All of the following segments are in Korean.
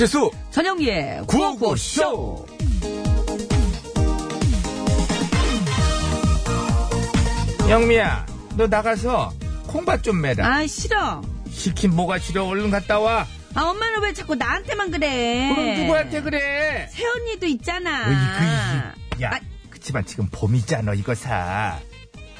배칠수. 전영미의 구호구쇼. 영미야 너 나가서 콩밭 좀 매라. 아 싫어. 시킨 뭐가 싫어? 얼른 갔다 와. 아 엄마는 왜 자꾸 나한테만 그래? 그럼 누구한테 그래? 새언니도 있잖아. 어이, 야. 아, 그치만 지금 봄이잖아 이거 사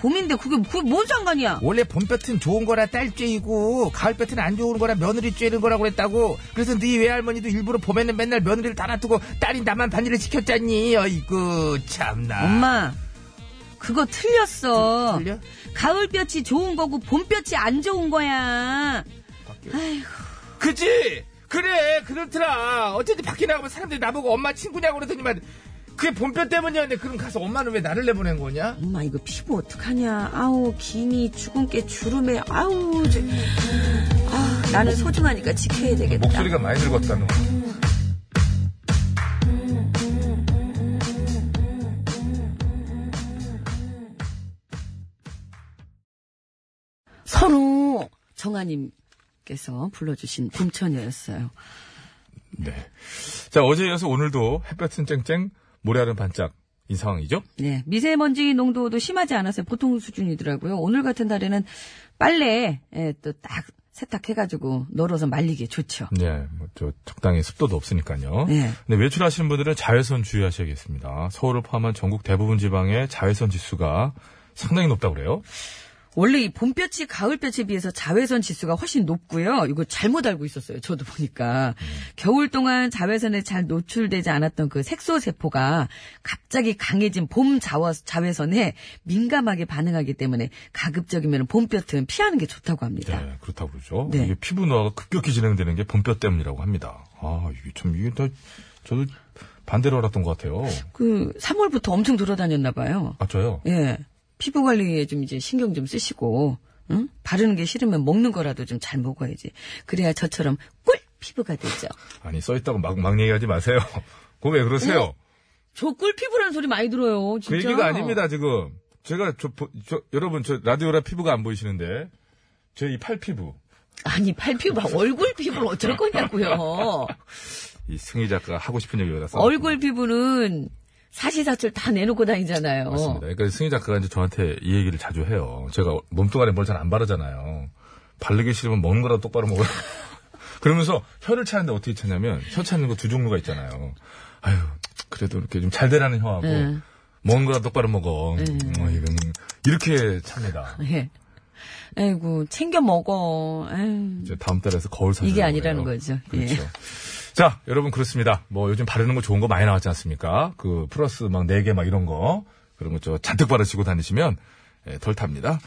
봄인데 그게 그게 뭔 상관이야? 원래 봄볕은 좋은 거라 딸죄이고 가을볕은 안 좋은 거라 며느리 죄는 거라고 그랬다고 그래서 네 외할머니도 일부러 봄에는 맨날 며느리를 다 놔두고 딸이 나만 반일을 시켰잖니 어이구 참나 엄마 그거 틀렸어. 틀려? 가을볕이 좋은 거고 봄볕이 안 좋은 거야. 그지? 그래, 그렇더라. 어쨌든 밖에 나가면 사람들이 나보고 엄마 친구냐고 그러더니만, 그게 봄볕 때문이었는데, 그럼 가서 엄마는 왜 나를 내보낸 거냐? 엄마 이거 피부 어떡하냐? 아우 기니 주근깨 주름에 아우 저, 아 나는 소중하니까 지켜야 되겠다. 많이 늙었다, 너. 선우 정아님께서 불러주신 봄처녀였어요. 네. 자, 어제 이어서 오늘도 햇볕은 쨍쨍, 모래알은 반짝, 이 상황이죠? 네, 미세먼지 농도도 심하지 않아서 보통 수준이더라고요. 오늘 같은 날에는 빨래 또딱 세탁해가지고 널어서 말리기 좋죠. 네, 뭐, 저, 적당히 습도도 없으니까요. 네. 근데 외출하시는 분들은 자외선 주의하셔야겠습니다. 서울을 포함한 전국 대부분 지방의 자외선 지수가 상당히 높다고 그래요. 원래 이 봄볕이 가을볕에 비해서 자외선 지수가 훨씬 높고요. 이거 잘못 알고 있었어요. 저도 보니까. 겨울 동안 자외선에 잘 노출되지 않았던 그 색소세포가 갑자기 강해진 봄 자와, 자외선에 민감하게 반응하기 때문에 가급적이면 봄볕은 피하는 게 좋다고 합니다. 네, 그렇다고 그러죠. 네. 이게 피부 노화가 급격히 진행되는 게 봄볕 때문이라고 합니다. 아, 이게 참, 이게 다, 저도 반대로 알았던 것 같아요. 그 3월부터 엄청 돌아다녔나 봐요. 아, 저요? 예. 피부 관리에 좀 이제 신경 좀 쓰시고, 응? 바르는 게 싫으면 먹는 거라도 좀 잘 먹어야지. 그래야 저처럼 꿀 피부가 되죠. 아니, 써있다고 막, 막 얘기하지 마세요. 그거 왜 그러세요? 저꿀 피부라는 소리 많이 들어요. 그 진짜. 얘기가 아닙니다, 지금. 제가, 저, 보- 저, 여러분, 저, 라디오라 피부가 안 보이시는데, 제 이 팔 피부. 아니, 팔 피부, 얼굴 피부를 어쩔 거냐고요. 이 승희 작가가 하고 싶은 얘기가 다 얼굴 피부는 사시사철 다 내놓고 다니잖아요. 맞습니다. 그러니까 승희 작가가 이제 저한테 이 얘기를 자주 해요. 제가 몸뚱아리에 뭘잘 안 바르잖아요. 바르기 싫으면 먹는 거라도 똑바로 먹어요. 그러면서 혀를 차는데 어떻게 차냐면 혀 차는 거 두 종류가 있잖아요. 아유, 그래도 이렇게 좀 잘 되라는 혀하고 네. 먹는 거라도 똑바로 먹어. 어, 이건 이렇게 찹니다. 예. 아이고, 챙겨 먹어. 아유, 이제 다음 달에서 거울 사 이게 아니라는 거죠. 그렇죠. 예. 자, 여러분 그렇습니다. 뭐 요즘 바르는 거 좋은 거 많이 나왔지 않습니까? 그 플러스 막네개막 이런 거 그런 거 저 잔뜩 바르시고 다니시면 예, 덜 탑니다.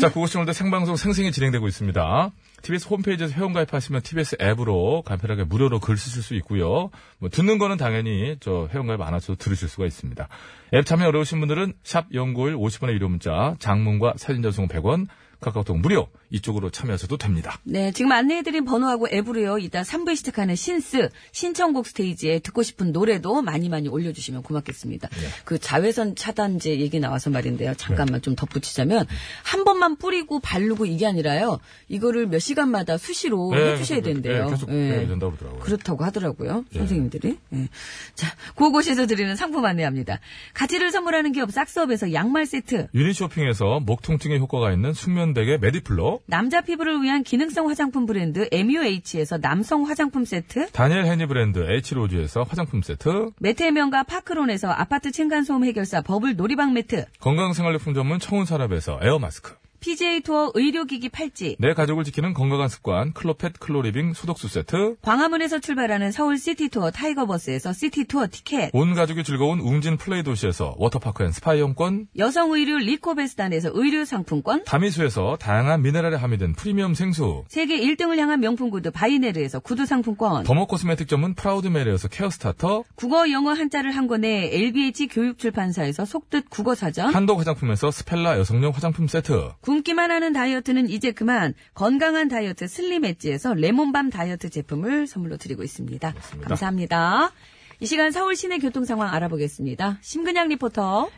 자, 그것이 오늘도 생방송 생생히 진행되고 있습니다. TBS 홈페이지에서 회원 가입하시면 TBS 앱으로 간편하게 무료로 글 쓰실 수 있고요. 뭐 듣는 거는 당연히 저 회원 가입 안 하셔도 들으실 수가 있습니다. 앱 참여 어려우신 분들은 샵 연구일 50원의 유료 문자, 장문과 사진 전송 100원, 카카오톡 무료 이쪽으로 참여하셔도 됩니다. 네, 지금 안내해드린 번호하고 앱으로요. 이따 3부에 시작하는 신스 신청곡 스테이지에 듣고 싶은 노래도 많이 많이 올려주시면 고맙겠습니다. 네. 그 자외선 차단제 얘기 나와서 말인데요. 잠깐만 좀 덧붙이자면 한 번만 뿌리고 바르고 이게 아니라요. 이거를 몇 시간마다 수시로 네, 해주셔야 그렇죠. 된대요. 네, 계속 예. 해야 된다고 그러더라고요. 그렇다고 하더라고요. 예. 선생님들이. 예. 자, 그곳에서 드리는 상품 안내합니다. 가치를 선물하는 기업 싹스업에서 양말 세트. 유니쇼핑에서 목 통증에 효과가 있는 숙면 베개 메디플로 남자 피부를 위한 기능성 화장품 브랜드 MUH에서 남성 화장품 세트. 다니엘 헤니 브랜드 H로즈에서 화장품 세트 매트의 명가 파크론에서 아파트 층간소음 해결사 버블 놀이방 매트. 건강생활용품 전문 청운산업에서 에어마스크 PGA 투어 의료기기 팔찌. 내 가족을 지키는 건강한 습관 클로펫 클로리빙 소독수 세트 광화문에서 출발하는 서울 시티 투어 타이거 버스에서 시티 투어 티켓. 온 가족이 즐거운 웅진 플레이 도시에서 워터파크 and 스파 이용권 여성 의류 리코베스단에서 의류 상품권. 다미수에서 다양한 미네랄에 함유된 프리미엄 생수 세계 1등을 향한 명품 구두 바이네르에서 구두 상품권. dermo cosmetic 전문 프라우드메리에서 care starter 국어 영어 한자를 한 권에 LBH 교육출판사에서 속뜻 국어사전. 한독 화장품에서 스펠라 여성용 화장품 세트 굶기만 하는 다이어트는 이제 그만 건강한 다이어트 슬림 엣지에서 레몬밤 다이어트 제품을 선물로 드리고 있습니다. 감사합니다. 이 시간 서울 시내 교통 상황 알아보겠습니다. 심근양 리포터.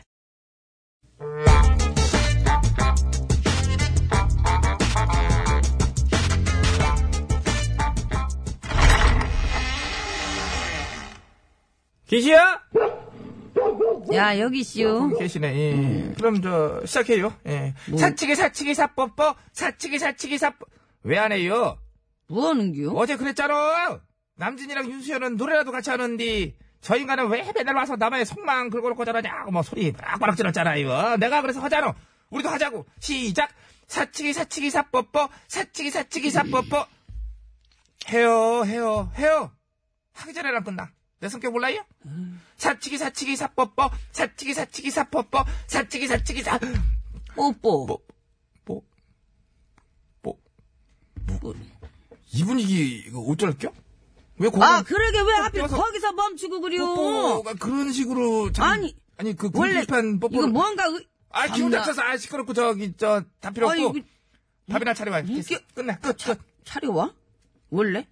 계시야? 야 여기 씨요. 계시네. 예. 그럼 저 시작해요. 예. 사치기 사치기 사뽀뽀 사치기 사치기 사뽀 왜 안 해요? 뭐 하는겨? 어제 그랬잖아. 남진이랑 윤수연은 노래라도 같이 하는데 저 인간은 왜 맨날 와서 남의 속망 긁어놓고 저러냐고 뭐 소리 빡빡 질렀잖아요. 내가 그래서 하자노. 우리도 하자고. 시작. 사치기 사치기 사뽀뽀 사치기 사치기 사뽀뽀 해요 해요 해요. 하기 전에는 끝나. 내 성격 몰라요? 사치기 사치기 사뽀뽀 사치기 사치기 사뽀뽀 사치기 사치기 사 뽀뽀. 뭐, 뭐, 뭐, 뭐, 이 분위기, 이거 어쩔 겨? 왜 거기, 아 그러게 왜 하필 거기서 멈추고 그려? 뽀뽀가 그런 식으로. 참- 아니, 아니, 그, 굴비판 뽀뽀. 이거 뭔가 의... 아, 기분 참나. 다쳐서, 아, 시끄럽고, 저기, 저, 다 필요 아니, 없고. 이거 밥이나 차려와. 이게- 됐어. 끝내, 끝, 끝. 차려와? 원래?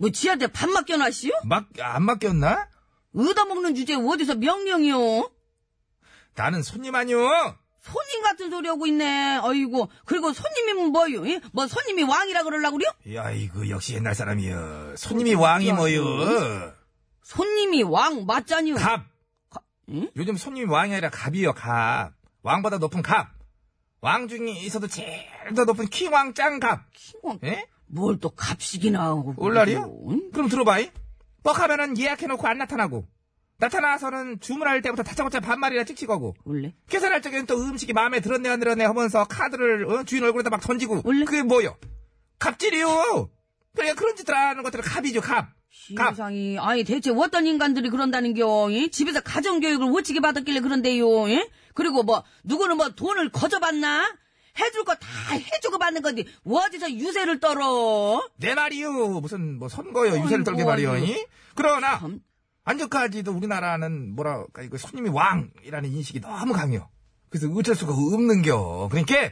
뭐 지한테 밥 맡겨놨시오? 막, 안 맡겼나? 얻어먹는 주제에 어디서 명령이요? 나는 손님 아니오. 손님 같은 소리 하고 있네. 아이고. 그리고 손님이면 뭐요? 예? 뭐 손님이 왕이라 그러려고 그래요? 야, 이거 역시 옛날 사람이여. 손님이 왕이 뭐여. 손님이 왕 맞잖요. 갑. 응? 요즘 손님이 왕이 아니라 갑이요, 갑. 왕보다 높은 갑. 왕 중에서도 제일 더 높은 킹왕 짱갑. 킹왕. 예? 뭘또 갑식이나 하고. 올라리요? 응? 그럼 들어봐이. 뻑하면은 예약해놓고 안 나타나고. 나타나서는 주문할 때부터 다짜고짜 반말이나 찍찍하고. 원래? 계산할 적에는 또 음식이 마음에 들었네 안 들었네 하면서 카드를 어? 주인 얼굴에다 막 던지고. 원래? 그게 뭐요? 갑질이요. 그러니까 그런 짓을 하는 것들은 갑이죠, 갑. 갑. 세상이 아니 대체 어떤 인간들이 그런다는겨? 예? 집에서 가정교육을 어찌게 받았길래 그런데요? 예? 그리고 뭐 누구는 뭐 돈을 거저받나? 해줄 거 다 해주고 받는 건데 어디서 유세를 떨어? 내 말이요. 무슨 뭐 선거요. 유세를 떨게 말이요. 이? 그러나 참. 안전까지도 우리나라는 뭐랄까 이거 손님이 왕이라는 인식이 너무 강해요. 그래서 어쩔 수가 없는겨. 그러니까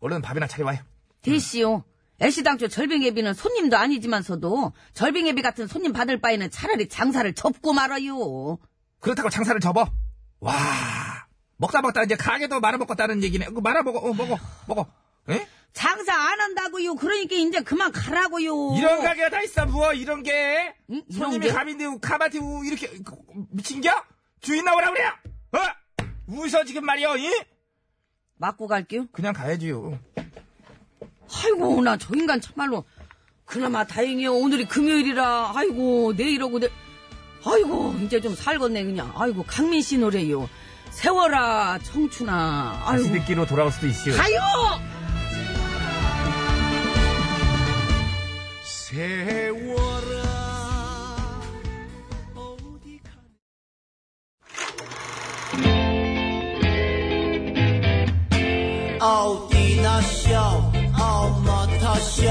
얼른 밥이나 차려와요. 대시오. 애시당초 절빙예비는 손님도 아니지만서도 절빙예비 같은 손님 받을 바에는 차라리 장사를 접고 말아요. 그렇다고 장사를 접어. 와 먹다 먹다 이제 가게도 말아먹었다는 얘기네. 그 말아먹어, 어, 먹어, 먹어. 에? 장사 안 한다고요. 그러니까 이제 그만 가라고요. 이런 가게가 다 있어 뭐 이런 게 응? 이런 손님이 게? 가빈데 가마티 이렇게 그, 미친겨? 주인 나오라 그래요. 어? 웃어 지금 말이요. 이? 맞고 갈게요. 그냥 가야지요. 아이고 나 저 인간 참말로 그나마 다행이요 오늘이 금요일이라 아이고 내일하고 내 아이고 이제 좀 살겠네 그냥 아이고 강민 씨 노래요 세워라 청춘아. 다시 아이고. 듣기로 돌아올 수도 있어요. 가요! 어디 나 쇼, 어 모터 쇼,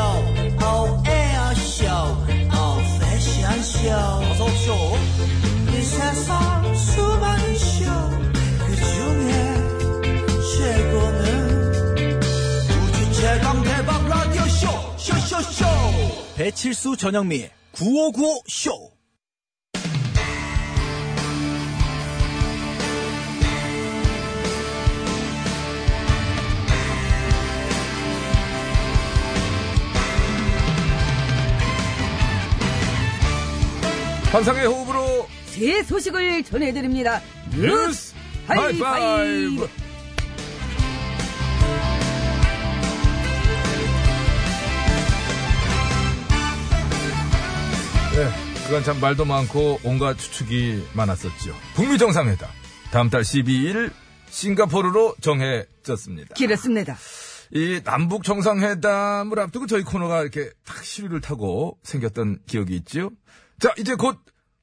배칠수 전영미의 9595 쇼. 환상의 호흡으로 새 소식을 전해드립니다. 뉴스 하이파이브. 네, 그간 참 말도 많고 온갖 추측이 많았었죠. 북미 정상회담 다음 달 12일 싱가포르로 정해졌습니다. 그렇습니다. 이 남북 정상회담을 앞두고 저희 코너가 이렇게 탁 시류를 타고 생겼던 기억이 있죠. 자, 이제 곧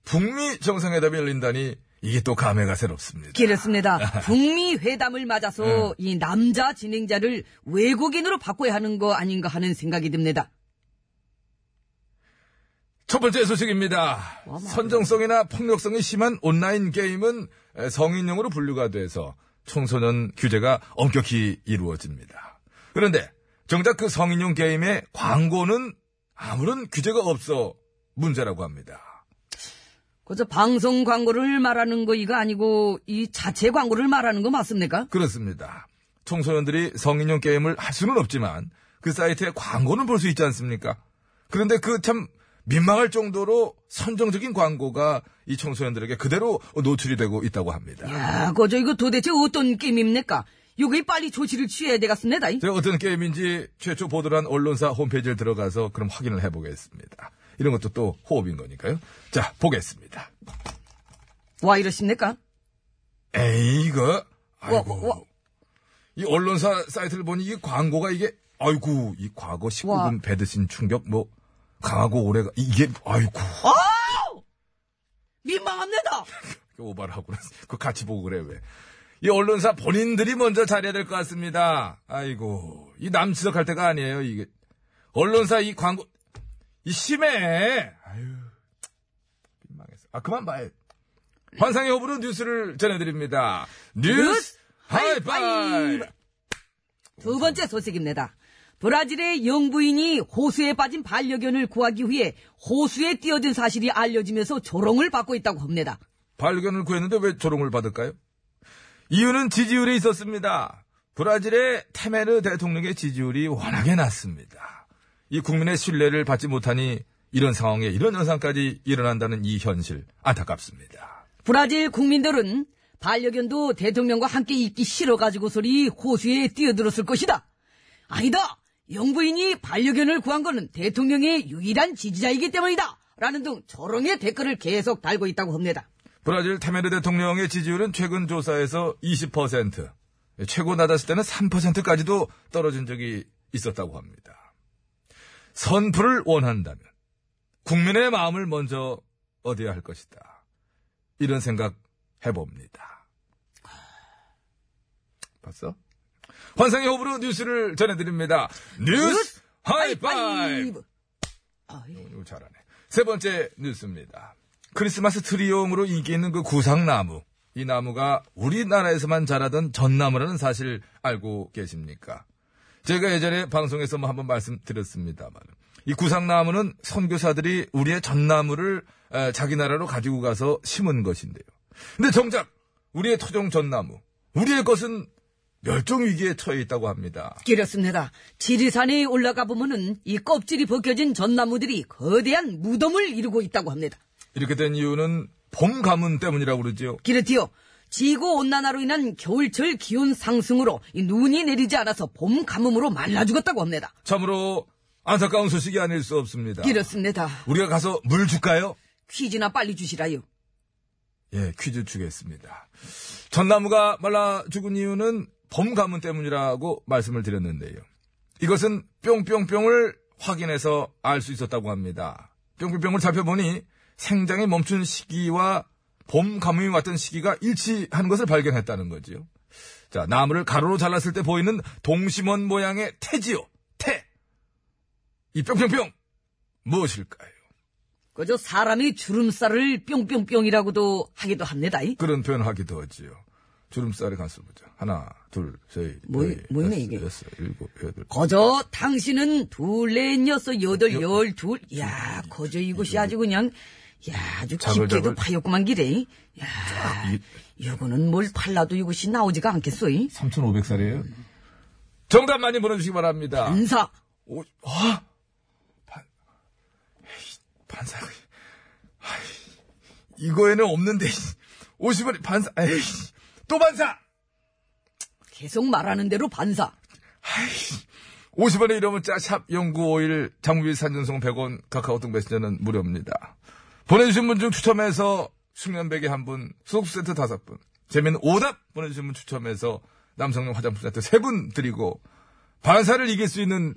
북미 정상회담이 열린다니 이게 또 감회가 새롭습니다. 그렇습니다. 북미 회담을 맞아서 네. 이 남자 진행자를 외국인으로 바꿔야 하는 거 아닌가 하는 생각이 듭니다. 첫 번째 소식입니다. 선정성이나 폭력성이 심한 온라인 게임은 에, 성인용으로 분류가 돼서 청소년 규제가 엄격히 이루어집니다. 그런데 정작 그 성인용 게임의 광고는 아무런 규제가 없어 문제라고 합니다. 그저 방송 광고를 말하는 거 이거 아니고 이 자체 광고를 말하는 거 맞습니까? 그렇습니다. 청소년들이 성인용 게임을 할 수는 없지만 그 사이트에 광고는 볼 수 있지 않습니까? 그런데 그 참 민망할 정도로 선정적인 광고가 이 청소년들에게 그대로 노출이 되고 있다고 합니다. 야, 그저 이거 도대체 어떤 게임입니까? 요거 빨리 조치를 취해야 되겠습니다. 제가 어떤 게임인지 최초 보도를 한 언론사 홈페이지를 들어가서 그럼 확인을 해보겠습니다. 이런 것도 또 호흡인 거니까요. 자, 보겠습니다. 와 이러십니까? 에이, 이거. 아이고. 와, 와. 이 언론사 사이트를 보니 이게 광고가 이게, 아이고, 이 과거 19금 배드신 충격, 뭐, 강하고 오래가, 이게, 아이고. 민망합니다. 오바를 하고. 그거 같이 보고 그래, 왜. 이 언론사 본인들이 먼저 잘해야 될 것 같습니다. 아이고, 이 남치석 할 때가 아니에요, 이게. 언론사 이 광고, 이 심해! 아유, 민망했어. 아, 그만 봐요. 환상의 호불호 뉴스를 전해드립니다. 뉴스 하이파이브! 두 번째 소식입니다. 브라질의 영부인이 호수에 빠진 반려견을 구하기 위해 호수에 뛰어든 사실이 알려지면서 조롱을 받고 있다고 합니다. 반려견을 구했는데 왜 조롱을 받을까요? 이유는 지지율이 있었습니다. 브라질의 테메르 대통령의 지지율이 워낙에 낮습니다. 이 국민의 신뢰를 받지 못하니 이런 상황에 이런 현상까지 일어난다는 이 현실 안타깝습니다. 브라질 국민들은 반려견도 대통령과 함께 있기 싫어가지고서리 호수에 뛰어들었을 것이다. 아니다. 영부인이 반려견을 구한 거는 대통령의 유일한 지지자이기 때문이다. 라는 등 조롱의 댓글을 계속 달고 있다고 합니다. 브라질 테메르 대통령의 지지율은 최근 조사에서 20%, 최고 낮았을 때는 3%까지도 떨어진 적이 있었다고 합니다. 선풀을 원한다면 국민의 마음을 먼저 얻어야 할 것이다. 이런 생각 해봅니다. 봤어? 환상의 호불호 뉴스를 전해드립니다. 뉴스 하이파이브! 이거 잘하네. 세 번째 뉴스입니다. 크리스마스 트리용으로 인기 있는 그 구상나무. 이 나무가 우리나라에서만 자라던 전나무라는 사실 알고 계십니까? 제가 예전에 방송에서 뭐 한번 말씀드렸습니다만, 이 구상나무는 선교사들이 우리의 전나무를 에, 자기 나라로 가지고 가서 심은 것인데요. 근데 정작 우리의 토종 전나무, 우리의 것은 멸종 위기에 처해 있다고 합니다. 그렇습니다. 지리산에 올라가 보면은 이 껍질이 벗겨진 전나무들이 거대한 무덤을 이루고 있다고 합니다. 이렇게 된 이유는 봄 가문 때문이라고 그러죠. 그렇디요. 지구 온난화로 인한 겨울철 기온 상승으로 이 눈이 내리지 않아서 봄 가뭄으로 말라 죽었다고 합니다. 참으로 안타까운 소식이 아닐 수 없습니다. 그렇습니다. 우리가 가서 물 줄까요? 퀴즈나 빨리 주시라요. 예, 퀴즈 주겠습니다. 전나무가 말라 죽은 이유는 봄 가문 때문이라고 말씀을 드렸는데요. 이것은 뿅뿅뿅을 확인해서 알 수 있었다고 합니다. 뿅뿅뿅을 살펴보니 생장이 멈춘 시기와 봄 가뭄이 왔던 시기가 일치하는 것을 발견했다는 거지요. 자, 나무를 가로로 잘랐을 때 보이는 동심원 모양의 태지요. 태. 이 뿅뿅뿅 무엇일까요? 그저 사람이 주름살을 뿅뿅뿅이라고도 하기도 합니다. 이. 그런 표현을 하기도 하지요. 주름살의 간수를 보자. 하나, 둘, 셋, 뭐- 넷, 뭐이네, 이게? 여섯, 일곱, 여덟. 거저 당신은 둘, 넷, 여섯, 여덟, 열, 둘. 야, 거저 이것이 아주 그냥, 야, 아주 깊게도. 파였구만 기래. 야, 이거는 뭘 팔라도 이것이 나오지가 않겠어. 이? 3,500살이에요. 정답 많이 보내주시기 바랍니다. 반사. 오, 아! 반, 에이, 반사. 아이, 이거에는 없는데, 50원이 반사, 에이, 또 반사! 계속 말하는 대로 반사. 50원의 이름 문자 샵0951 장무비 산전송 100원 카카오톡 메신저는 무료입니다. 보내주신 분 중 추첨해서 숙면베개 한 분, 수ốc 세트 다섯 분, 재미있는 오답 보내주신 분 추첨해서 남성용 화장품 세트 세 분 드리고 반사를 이길 수 있는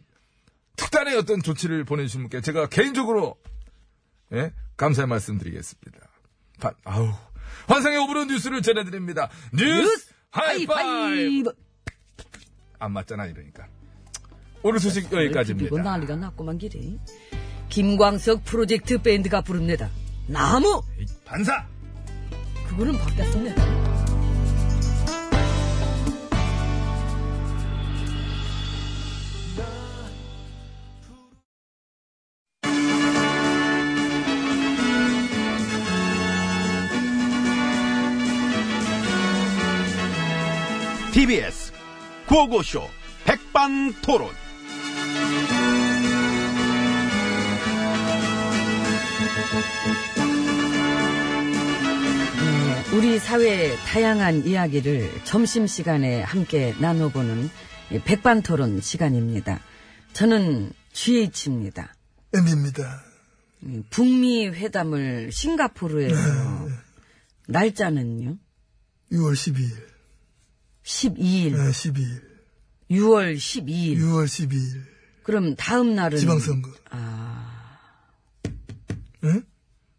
특단의 어떤 조치를 보내주신 분께 제가 개인적으로 예? 감사의 말씀 드리겠습니다. 반, 아우. 환상의 오브로 뉴스를 전해드립니다. 뉴스, 하이파이브! 하이파이브. 안 맞잖아, 이러니까. 오늘 소식 여기까지입니다. 난리가 났구만 기래. 김광석 프로젝트 밴드가 부릅니다. 나무! 반사! 그거는 바뀌었습니다. TBS 구호고쇼 백반토론. 우리 사회의 다양한 이야기를 점심시간에 함께 나눠보는 이 백반토론 시간입니다. 저는 GH입니다. M입니다. 북미 회담을 싱가포르에서 날짜는요? 6월 12일, 12일, 네, 12일, 6월 12일. 6월 12일 그럼 다음 날은 지방선거. 아, 응?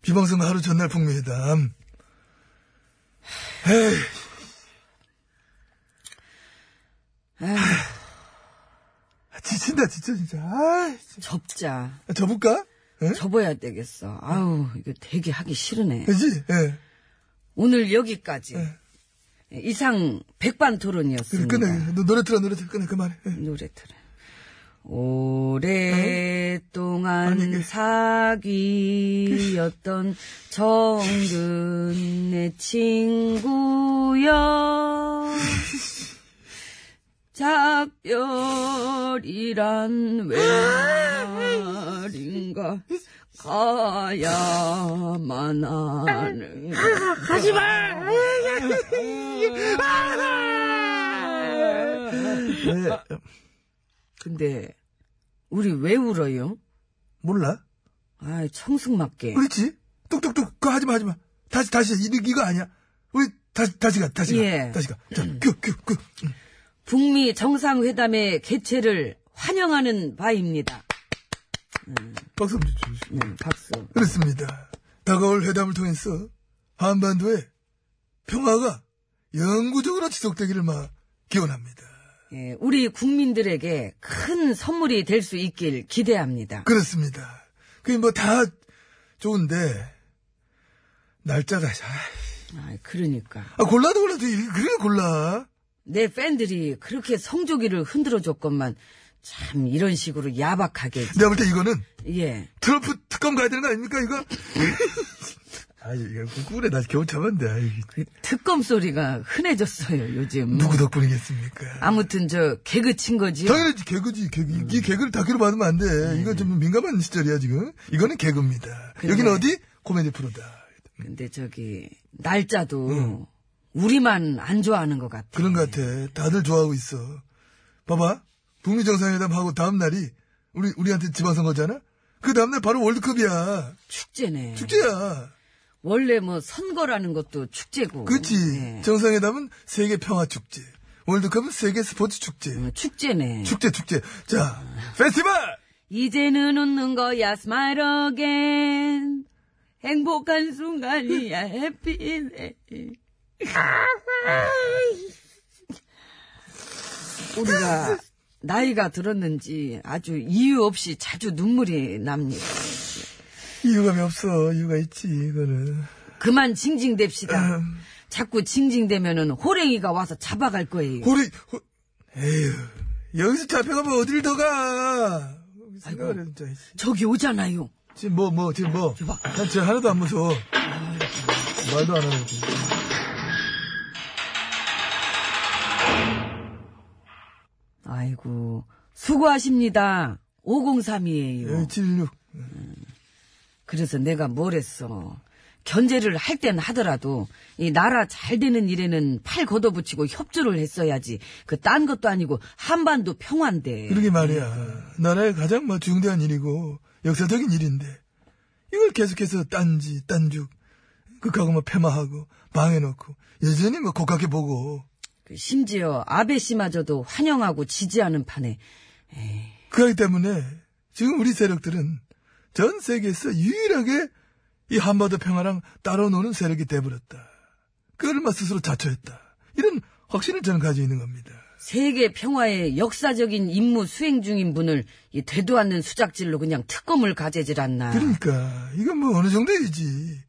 지방선거 하루 전날 북미회담. 에이, 아, 지친다 지쳐 진짜. 아, 접자. 접을까? 응? 접어야 되겠어. 아우, 이거 되게 하기 싫으네. 그지? 예. 오늘 여기까지. 네. 이상 백반 토론이었습니다. 끝내. 너 노래 틀어 노래 틀어 끝내 그만해. 예. 노래 들어. 오랫동안 아니, 이게- 사귀었던 정근 내 친구여 작별이란 왜 말인가 가야만 하는 네. 근데 우리 왜 울어요? 몰라? 아, 청승 맞게. 그렇지? 뚝뚝뚝 그거 하지 마 하지 마. 다시 다시 이거 이거 아니야. 우리 다시 다시 가 다시 가 예. 다시 가. 자, 큐큐 큐. 북미 정상회담의 개최를 환영하는 바입니다. 박수 한번 주십시오. 음, 박수. 그렇습니다. 다가올 회담을 통해서 한반도에 평화가 영구적으로 지속되기를 막 기원합니다. 예, 우리 국민들에게 큰 선물이 될 수 있길 기대합니다. 그렇습니다. 그게 뭐 다 좋은데 날짜가 아, 아, 그러니까. 아, 골라도 골라도 이- 그래 골라. 내 팬들이 그렇게 성조기를 흔들어줬건만 참 이런 식으로 야박하게. 내가 볼 때 이거는 예. 트럼프 특검 가야 되는 거 아닙니까 이거? 아 이거 꿀에 나 겨우 잡았는데 그 특검 소리가 흔해졌어요, 요즘. 누구 덕분이겠습니까? 아무튼 저 개그 친 거지요. 당연히 개그지 개그 이 개그를 다큐로 받으면 안 돼. 이거 좀 민감한 시절이야 지금. 이거는 개그입니다. 근데- 여기는 어디 코미디 프로다. 근데 저기 날짜도 우리만 안 좋아하는 것 같아. 그런 것 같아. 다들 좋아하고 있어. 봐봐. 북미 정상회담 하고 다음 날이 우리 우리한테 지방선거잖아. 그 다음 날 바로 월드컵이야. 축제네. 축제야. 원래 뭐 선거라는 것도 축제고. 그치? 예. 정상회담은 세계 평화 축제. 월드컵은 세계 스포츠 축제. 어, 축제네. 축제 축제. 자, 페스티벌. 이제는 웃는 거야, smile again. 행복한 순간이야, 해피네. 우리가 나이가 들었는지 아주 이유 없이 자주 눈물이 납니다. 이유가 왜 없어? 이유가 있지. 이거는. 그만 징징댑시다. 음. 자꾸 징징대면은 호랭이가 와서 잡아갈 거예요. 우리, 호- 에휴, 여기서 잡혀가면 어딜 더 가? 해, 진짜. 저기 오잖아요. 지금 뭐, 뭐, 지금 뭐. 저 봐. 난 진짜 하나도 안 무서워. 말도 안 하네. 지 아이고, 수고하십니다. 503이에요. 예, 76. 그래서 내가 뭘 했어. 견제를 할 땐 하더라도 이 나라 잘 되는 일에는 팔 걷어붙이고 협조를 했어야지. 그 딴 것도 아니고 한반도 평화인데. 그러게 말이야. 나라의 가장 뭐 중대한 일이고, 역사적인 일인데, 이걸 계속해서 딴지, 딴죽, 극하고 뭐 폐마하고, 방해놓고, 여전히 뭐 고깝게 보고, 그 심지어 아베 씨마저도 환영하고 지지하는 판에 그렇기 때문에, 지금 우리 세력들은 전 세계에서 유일하게 이 한반도 평화랑 따로 노는 세력이 돼버렸다. 그걸 막 스스로 자초했다. 이런 확신을 저는 가지고 있는 겁니다. 세계 평화의 역사적인 임무 수행 중인 분을 이 되도 않는 수작질로 그냥 특검을 가재질 않나. 그러니까 이건 뭐 어느 정도이지.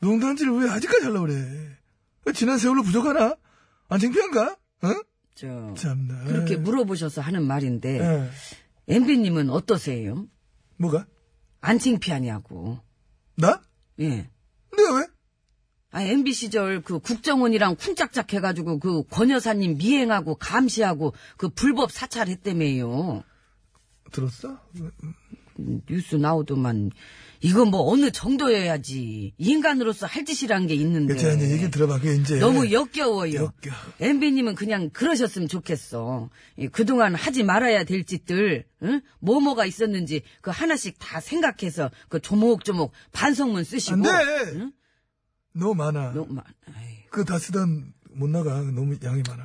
농단지를 왜 아직까지 하려고 그래? 지난 세월로 부족하나? 안 창피한가? 어? 저 참나. 그렇게 물어보셔서 하는 말인데 예. 엠비님은 어떠세요? 뭐가? 안 창피하냐고. 나? 예. 내가 왜? 아, MB 시절 그 국정원이랑 쿵짝짝 해가지고 그 권 여사님 미행하고 감시하고 그 불법 사찰했다며요. 들었어? 음, 뉴스 나오더만 이거 뭐 어느 정도여야지 인간으로서 할 짓이란 게 있는데. 제가 이제 얘기 들어봐. 그게 이제. 너무 역겨워요. 역겨워. MB님은 그냥 그러셨으면 좋겠어. 이, 그동안 하지 말아야 될 짓들, 응? 뭐뭐가 있었는지 그 하나씩 다 생각해서 그 조목조목 반성문 쓰시고. 안 돼! 응? 너무 많아. 너무 많- 그거 다 쓰던 못 나가. 너무 양이 많아.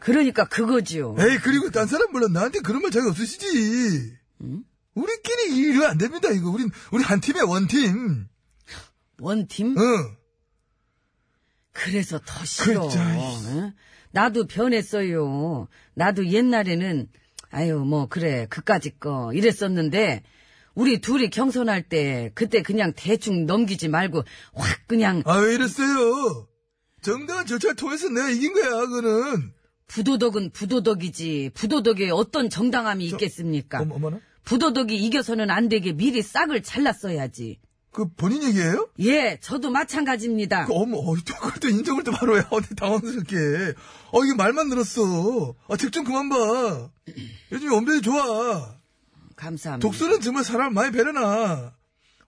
그러니까 그거지요. 에이, 그리고 딴 사람 물론 나한테 그런 말 자기 없으시지. 우리끼리 일을 안 됩니다, 이거. 우린, 우리 한 팀에 원팀. 원팀? 어. 그래서 더 싫어. 그자, 응? 나도 변했어요. 나도 옛날에는 아유 뭐 그래 그까짓 거 이랬었는데 우리 둘이 경선할 때 그때 그냥 대충 넘기지 말고 확 그냥 아, 왜 이랬어요? 정당한 절차를 통해서 내가 이긴 거야, 그거는. 부도덕은 부도덕이지 부도덕에 어떤 정당함이 있겠습니까? 어머, 어머나? 부도덕이 이겨서는 안 되게 미리 싹을 잘랐어야지. 그 본인 얘기예요? 예, 저도 마찬가지입니다. 그 어머, 어, 또 그걸 또 인정을 또 바로 해. 어디 당황스럽게. 어, 이게 말만 늘었어. 아, 책 좀 그만 봐. 요즘 원변이 좋아. 감사합니다. 독수는 정말 사람 많이 배려나.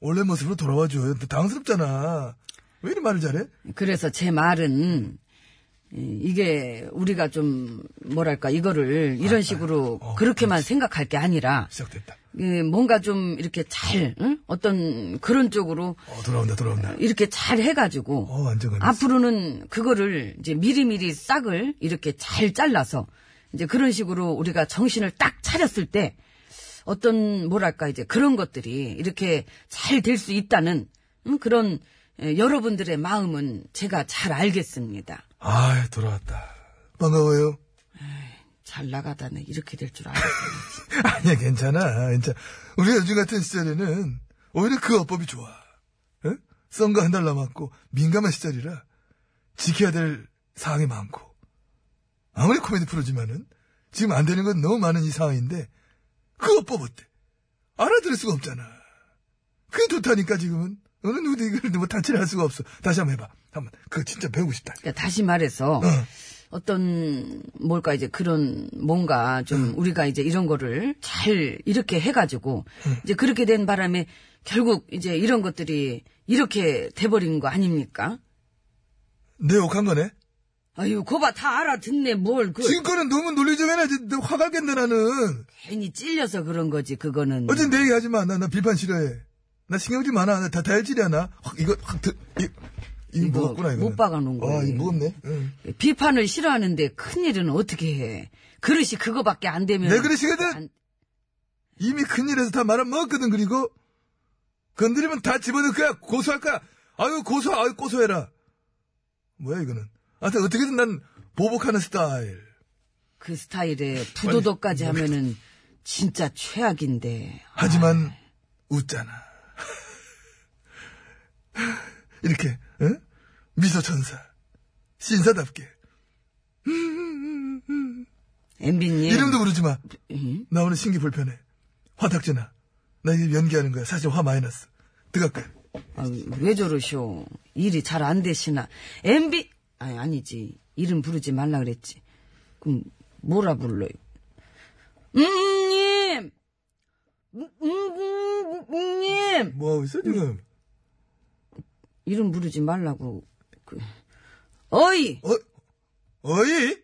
원래 모습으로 돌아와줘. 당황스럽잖아. 왜 이리 말을 잘해? 그래서 제 말은 이- 이게 우리가 좀 뭐랄까 이거를 이런 식으로 어, 그렇게만 생각할 게 아니라 시작됐다. 이 뭔가 좀 이렇게 잘 응? 어떤 그런 쪽으로 어, 돌아온다, 돌아온다. 이렇게 잘 해가지고 어. 앞으로는 그거를 이제 미리미리 싹을 이렇게 잘 잘라서 이제 그런 식으로 우리가 정신을 딱 차렸을 때 어떤 뭐랄까 이제 그런 것들이 이렇게 잘 될 수 있다는 응? 그런 에, 여러분들의 마음은 제가 잘 알겠습니다. 아, 돌아왔다. 반가워요. 잘 나가다네 이렇게 될 줄 알았어요. 아니야, 괜찮아. 괜찮아. 우리 요즘 같은 시절에는 오히려 그 어법이 좋아. 응? 선거 한 달 남았고 민감한 시절이라 지켜야 될 사항이 많고 아무리 코미디 프로지만은 지금 안 되는 건 너무 많은 이 상황인데 그 어법 어때? 알아들을 수가 없잖아. 그게 좋다니까 지금은 어느 누구도 이걸 뭐 타치를 할 수가 없어. 다시 한번 해봐. 한번 그거 진짜 배우고 싶다. 그러니까 다시 말해서 어. 어떤 뭘까 이제 그런 뭔가 좀 우리가 이제 이런 거를 잘 이렇게 해가지고 이제 그렇게 된 바람에 결국 이제 이런 것들이 이렇게 돼버린 거 아닙니까? 내 욕한 거네. 아유, 거봐 다 알아듣네 뭘 그. 지금 거는 너무 논리적이나 지금 화가 겠네 나는. 괜히 찔려서 그런 거지 그거는. 어제 내 얘기 하지 마. 나, 나 비판 싫어해. 나 신경질 많아. 나 다, 다혈질이야, 나. 확, 이거, 확, 드, 이, 이거 무겁구나, 이거. 못 박아놓은 거예요. 아, 이거 무겁네. 응. 비판을 싫어하는데 큰일은 어떻게 해? 그릇이 그거밖에 안 되면. 내 그릇이거든? 안- 이미 큰일에서 다 말아 먹었거든, 그리고. 건드리면 다 집어넣을 거야. 고소할 거야. 아유, 고소, 아유, 고소해라. 뭐야, 이거는. 하여튼, 어떻게든 난 보복하는 스타일. 그 스타일에 부도덕까지 하면은 진짜 최악인데. 하지만, 웃잖아. 이렇게, 응? 미소 천사. 신사답게. 엠비님. 이름도 부르지 마. 음? 나 오늘 신기 불편해. 화탁지나. 나 이제 연기하는 거야. 사실 화 많이 났어. 들어갈까? 아, 왜 저러쇼? 일이 잘 안 되시나? 엠비 아니 아니지. 이름 부르지 말라 그랬지. 그럼 뭐라 불러요? 음님, 음님 뭐 하고 있어, 지금? 이름 부르지 말라고. 그, 어이 어, 어이?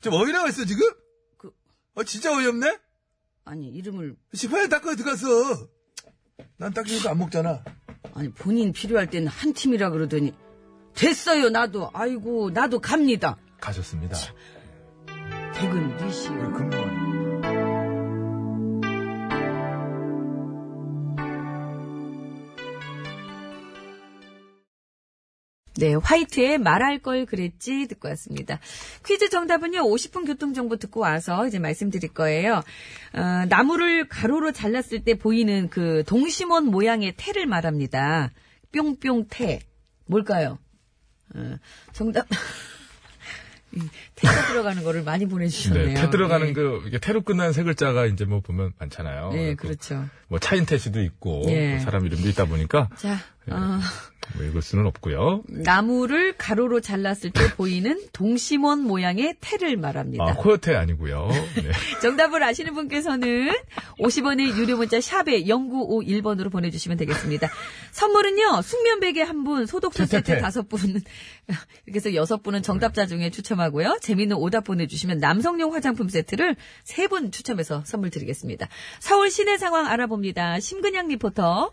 지금 어이 나와 있어, 지금? 그- 어, 진짜 어이없네? 아니 이름을 시판에 닦아 들어가서. 난 닦이니까 안 먹잖아. 아니 본인 필요할 때는 한 팀이라 그러더니 됐어요 나도 아이고 나도 갑니다. 가셨습니다. 퇴근 리시. 금 네, 화이트의 말할 걸 그랬지 듣고 왔습니다. 퀴즈 정답은요, 50분 교통정보 듣고 와서 이제 말씀드릴 거예요. 어, 나무를 가로로 잘랐을 때 보이는 그 동심원 모양의 태를 말합니다. 뿅뿅 태. 뭘까요? 어, 정답. 이 태가 들어가는 거를 많이 보내주셨네요. 네, 태 들어가는 네. 그, 이게 태로 끝나는 세 글자가 이제 뭐 보면 많잖아요. 네, 그 그렇죠. 뭐 차인태 씨도 있고, 예. 뭐 사람 이름도 있다 보니까, 자, 어, 뭐 읽을 수는 없고요. 나무를 가로로 잘랐을 때 보이는 동심원 모양의 태를 말합니다. 아, 코요태 아니고요. 네. 정답을 아시는 분께서는 50원의 유료 문자 샵에 0951번으로 보내주시면 되겠습니다. 선물은요, 숙면 베개 한 분, 소독수 세트. 다섯 분, 이렇게 해서 여섯 분은 정답자 중에 추첨하고요. 재미있는 오답 보내주시면 남성용 화장품 세트를 세 분 추첨해서 선물 드리겠습니다. 서울 시내 상황 알아봅니다. 심근양 리포터.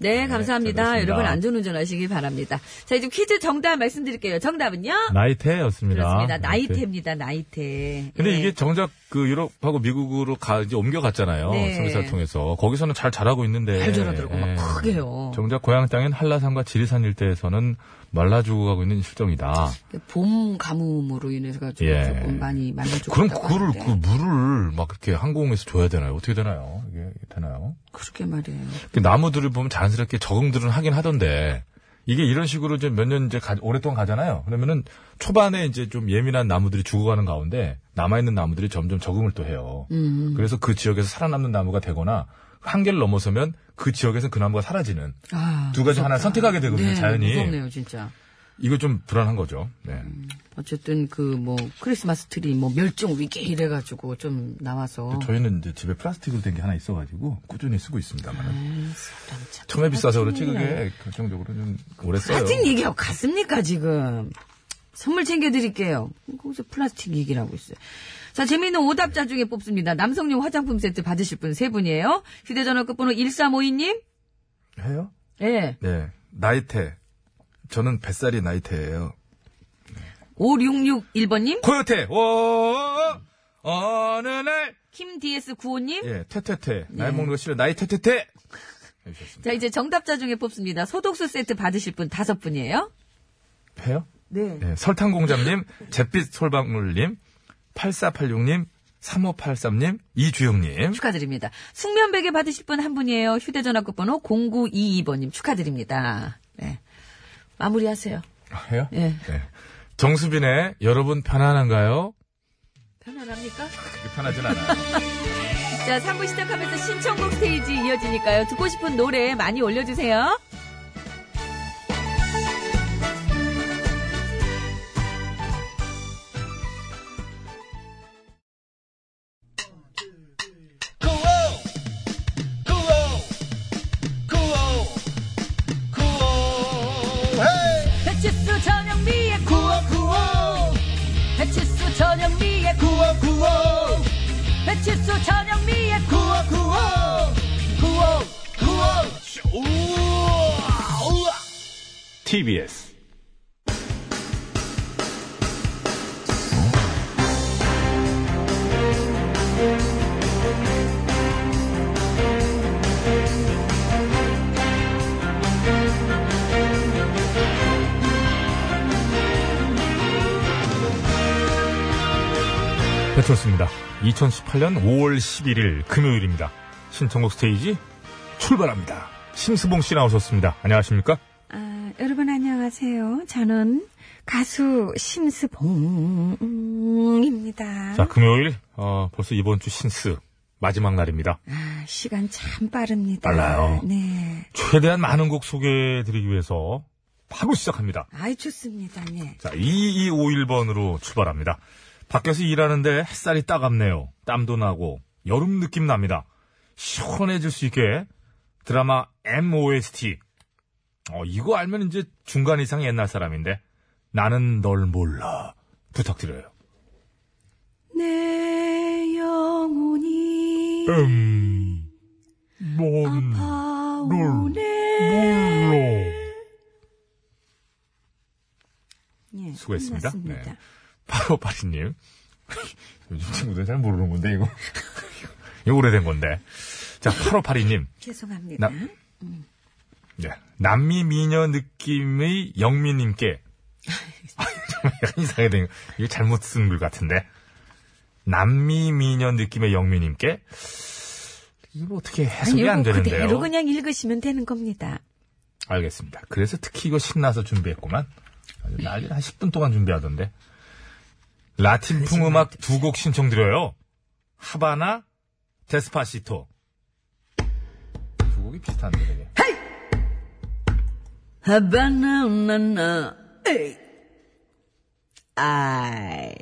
네, 감사합니다. 잘 들었습니다. 여러분 안전운전 하시기 바랍니다. 자, 이제 퀴즈 정답 말씀드릴게요. 정답은요? 나이테였습니다. 그렇습니다. 나이테. 나이테입니다. 나이테. 근데 예. 이게 정작 그 유럽하고 미국으로 가 이제 옮겨갔잖아요. 네. 성기사를 통해서 거기서는 잘 자라고 있는데 잘 자라더라고. 막 예. 크게요. 정작 고향 땅인 한라산과 지리산 일대에서는 말라 죽어가고 있는 실정이다. 봄 가뭄으로 인해서 가지고 예. 조금 많이 말라 죽었다고 그럼 그거를. 그 물을 막 이렇게 항공에서 줘야 되나요? 어떻게 되나요? 이게 되나요? 그렇게 말이에요. 그 나무들을 보면 자연스럽게 적응들은 하긴 하던데 이게 이런 식으로 이제 몇 년 이제 가- 오랫동안 가잖아요. 그러면은 초반에 이제 좀 예민한 나무들이 죽어가는 가운데 남아있는 나무들이 점점 적응을 또 해요. 음. 그래서 그 지역에서 살아남는 나무가 되거나 한계를 넘어서면 그 지역에서 그 나무가 사라지는 아, 두 가지 무섭다. 하나 선택하게 되거든요, 네, 자연이. 무섭네요, 진짜. 이거 좀 불안한 거죠. 네. 어쨌든 그 뭐 크리스마스 트리 뭐 멸종 위기 이래가지고 좀 나와서 저희는 이제 집에 플라스틱으로 된 게 하나 있어가지고 꾸준히 쓰고 있습니다만 처음에 비싸서 그렇지 그게 결정적으로 좀 오래 써요. 플라스틱 얘기하고 같습니까 지금? 선물 챙겨드릴게요. 거기서 플라스틱 얘기라고 있어요. 자, 재미있는 오답자 중에 뽑습니다. 남성용 화장품 세트 받으실 분 세 분이에요. 휴대전화 끝번호 1352님. 해요? 예. 네. 나이테. 저는 뱃살이 나이테예요. 5661번님. 코요테. 오 어느 날김 DS95님. 예, 테테테. 네. 날 먹는 거 싫어. 나이 테테테. 해주셨습니다. 자, 이제 정답자 중에 뽑습니다. 소독수 세트 받으실 분 다섯 분이에요. 해요? 네. 예, 설탕공장님, 잿빛 솔방울님, 8486님, 3583님, 이주영님. 축하드립니다. 숙면베개 받으실 분 한 분이에요. 휴대전화 끝번호 0922번님 축하드립니다. 네. 마무리하세요. 아, 해요? 예. 네. 정수빈의 여러분 편안한가요? 편안합니까? 그렇게 편하진 않아요. 자, 3부 시작하면서 신청곡 스테이지 이어지니까요. 듣고 싶은 노래 많이 올려주세요. TBS 배쳤습니다. 2018년 5월 11일 금요일입니다. 신청곡 스테이지 출발합니다. 심수봉 씨 나오셨습니다. 안녕하십니까? 안녕하세요. 저는 가수 심스봉입니다. 자, 금요일, 어, 벌써 이번 주 신스 마지막 날입니다. 아, 시간 참 빠릅니다. 빨라요. 네. 최대한 많은 곡 소개해드리기 위해서 바로 시작합니다. 아이, 좋습니다. 네. 자, 2251번으로 출발합니다. 밖에서 일하는데 햇살이 따갑네요. 땀도 나고 여름 느낌 납니다. 시원해질 수 있게 드라마 MOST. 어, 이거 알면 이제 중간 이상 옛날 사람인데 나는 널 몰라. 부탁드려요. 내 영혼이 음, 뭔, 아파오네. 몰라. 예, 수고했습니다. 네. 8582님. 요즘 친구들 잘 모르는 건데, 이거. 이거 오래된 건데. 자, 8582님. 죄송합니다. 나- 네. 남미 미녀 느낌의 영미님께. 약간 이상하게 된, 거. 이거 잘못 쓴 글 같은데. 남미 미녀 느낌의 영미님께. 이거 어떻게 해석이 아니, 안 되는데요. 그대로 그냥 읽으시면 되는 겁니다. 알겠습니다. 그래서 특히 이거 신나서 준비했구만. 난리 한 10분 동안 준비하던데. 라틴 풍 음악 두 곡 신청드려요. 하바나, 데스파시토. 두 곡이 비슷한데, 되게. 하바나 나나 에이 아이